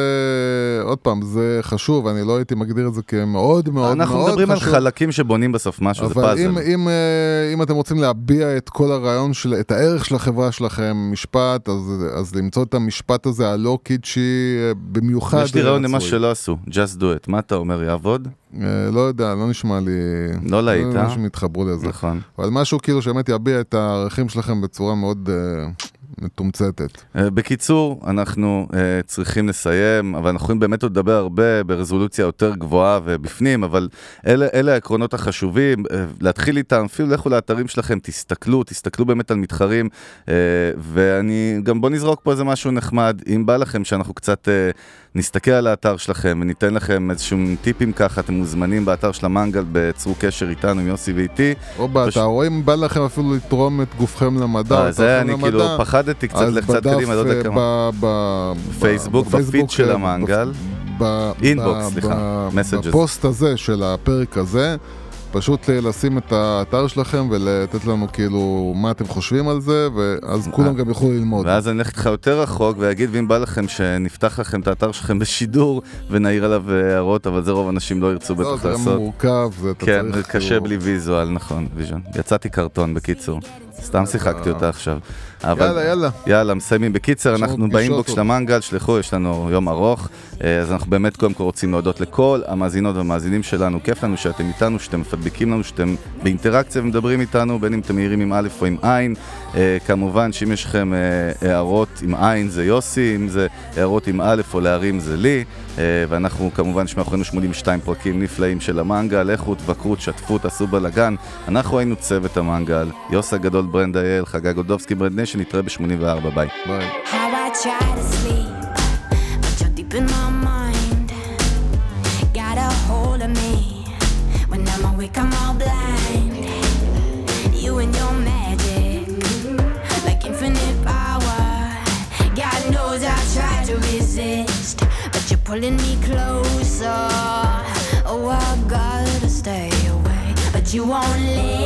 עוד פעם, זה חשוב, אני לא הייתי מגדיר את זה כמאוד מאוד מאוד חשוב. אנחנו מדברים על חלקים שבונים בסוף משהו, זה פאזל. אבל אם, אם, אה, אם אתם רוצים להביע את כל הרעיון, של, את הערך של החברה שלכם, משפט, אז, אז למצוא את המשפט הזה הלא קידשי, אה, במיוחד... יש לי רעיון למה שלא עשו, just do it. מה אתה אומר, יעבוד? אה, לא יודע, לא נשמע לי... לא להיט, אה? משהו מתחברו לזה. נכון. אבל משהו כאילו שבאמת יביע את הערכים שלכם בצורה מאוד... מתומצתת. אה, בקיצור, אנחנו uh, צריכים לסיים, אבל אנחנו יכולים באמת עוד לדבר הרבה ברזולוציה יותר גבוהה ובפנים, אבל אלה, אלה העקרונות החשובים, uh, להתחיל איתם, אפילו לכו לאתרים שלכם, תסתכלו, תסתכלו באמת על מתחרים, ואני, גם בוא נזרוק פה איזה משהו נחמד, אם בא לכם שאנחנו קצת... נסתכל על האתר שלכם וניתן לכם איזשהם טיפים ככה, אתם מוזמנים באתר של המנגל, בצרו קשר איתנו עם יוסי ואיתי. או באתר. או אם בא לכם אפילו לתרום את גופכם למדע. אה, זה אני כאילו פחדתי קצת, קצת קדימה, לא יודע כמה. בפייסבוק, בפיד של המנגל. inbox, סליחה, messages. בפוסט הזה של הפרק הזה. פשוט לשים את האתר שלכם ולתת לנו כאילו מה אתם חושבים על זה, ואז כולם גם יוכלו ללמוד. ואז אני אלך איתך יותר רחוק ואגיד, ואם בא לכם שנפתח לכם את האתר שלכם בשידור ונעיר עליו הערות, אבל זה רוב האנשים לא ירצו בטח לעשות. לא, זה מורכב, זה אתה כן, צריך... כן, קשה כאילו- בלי visual, נכון, vision. יצאתי קרטון, בקיצור. סתם שיחקתי אותה עכשיו. אבל, יאללה, יאללה. יאללה, מסיימים. בקיצר, אנחנו באינבוקס של המנגל, שלחו, יש לנו יום ארוך. אה, אז אנחנו באמת קודם כל רוצים להודות לכל המאזינות והמאזינים שלנו. כיף לנו שאתם איתנו, שאתם מפדבקים לנו, שאתם באינטראקציה ומדברים איתנו, בין אם אתם מעירים עם א' או עם עין. אה, כמובן שאם יש לכם אה, הערות עם עין זה יוסי, אם זה הערות עם א' או להרים זה לי. ואנחנו כמובן יש מאחורינו 82 פרקים נפלאים של המנגל, לכו תבקרו, תשתפו, תעשו בלאגן. אנחנו היינו צוות המנגל, יוס הגדול ברנד אייל, חגג גולדובסקי ברנד נשן, נתראה ב-84, ביי. ביי. You won't leave.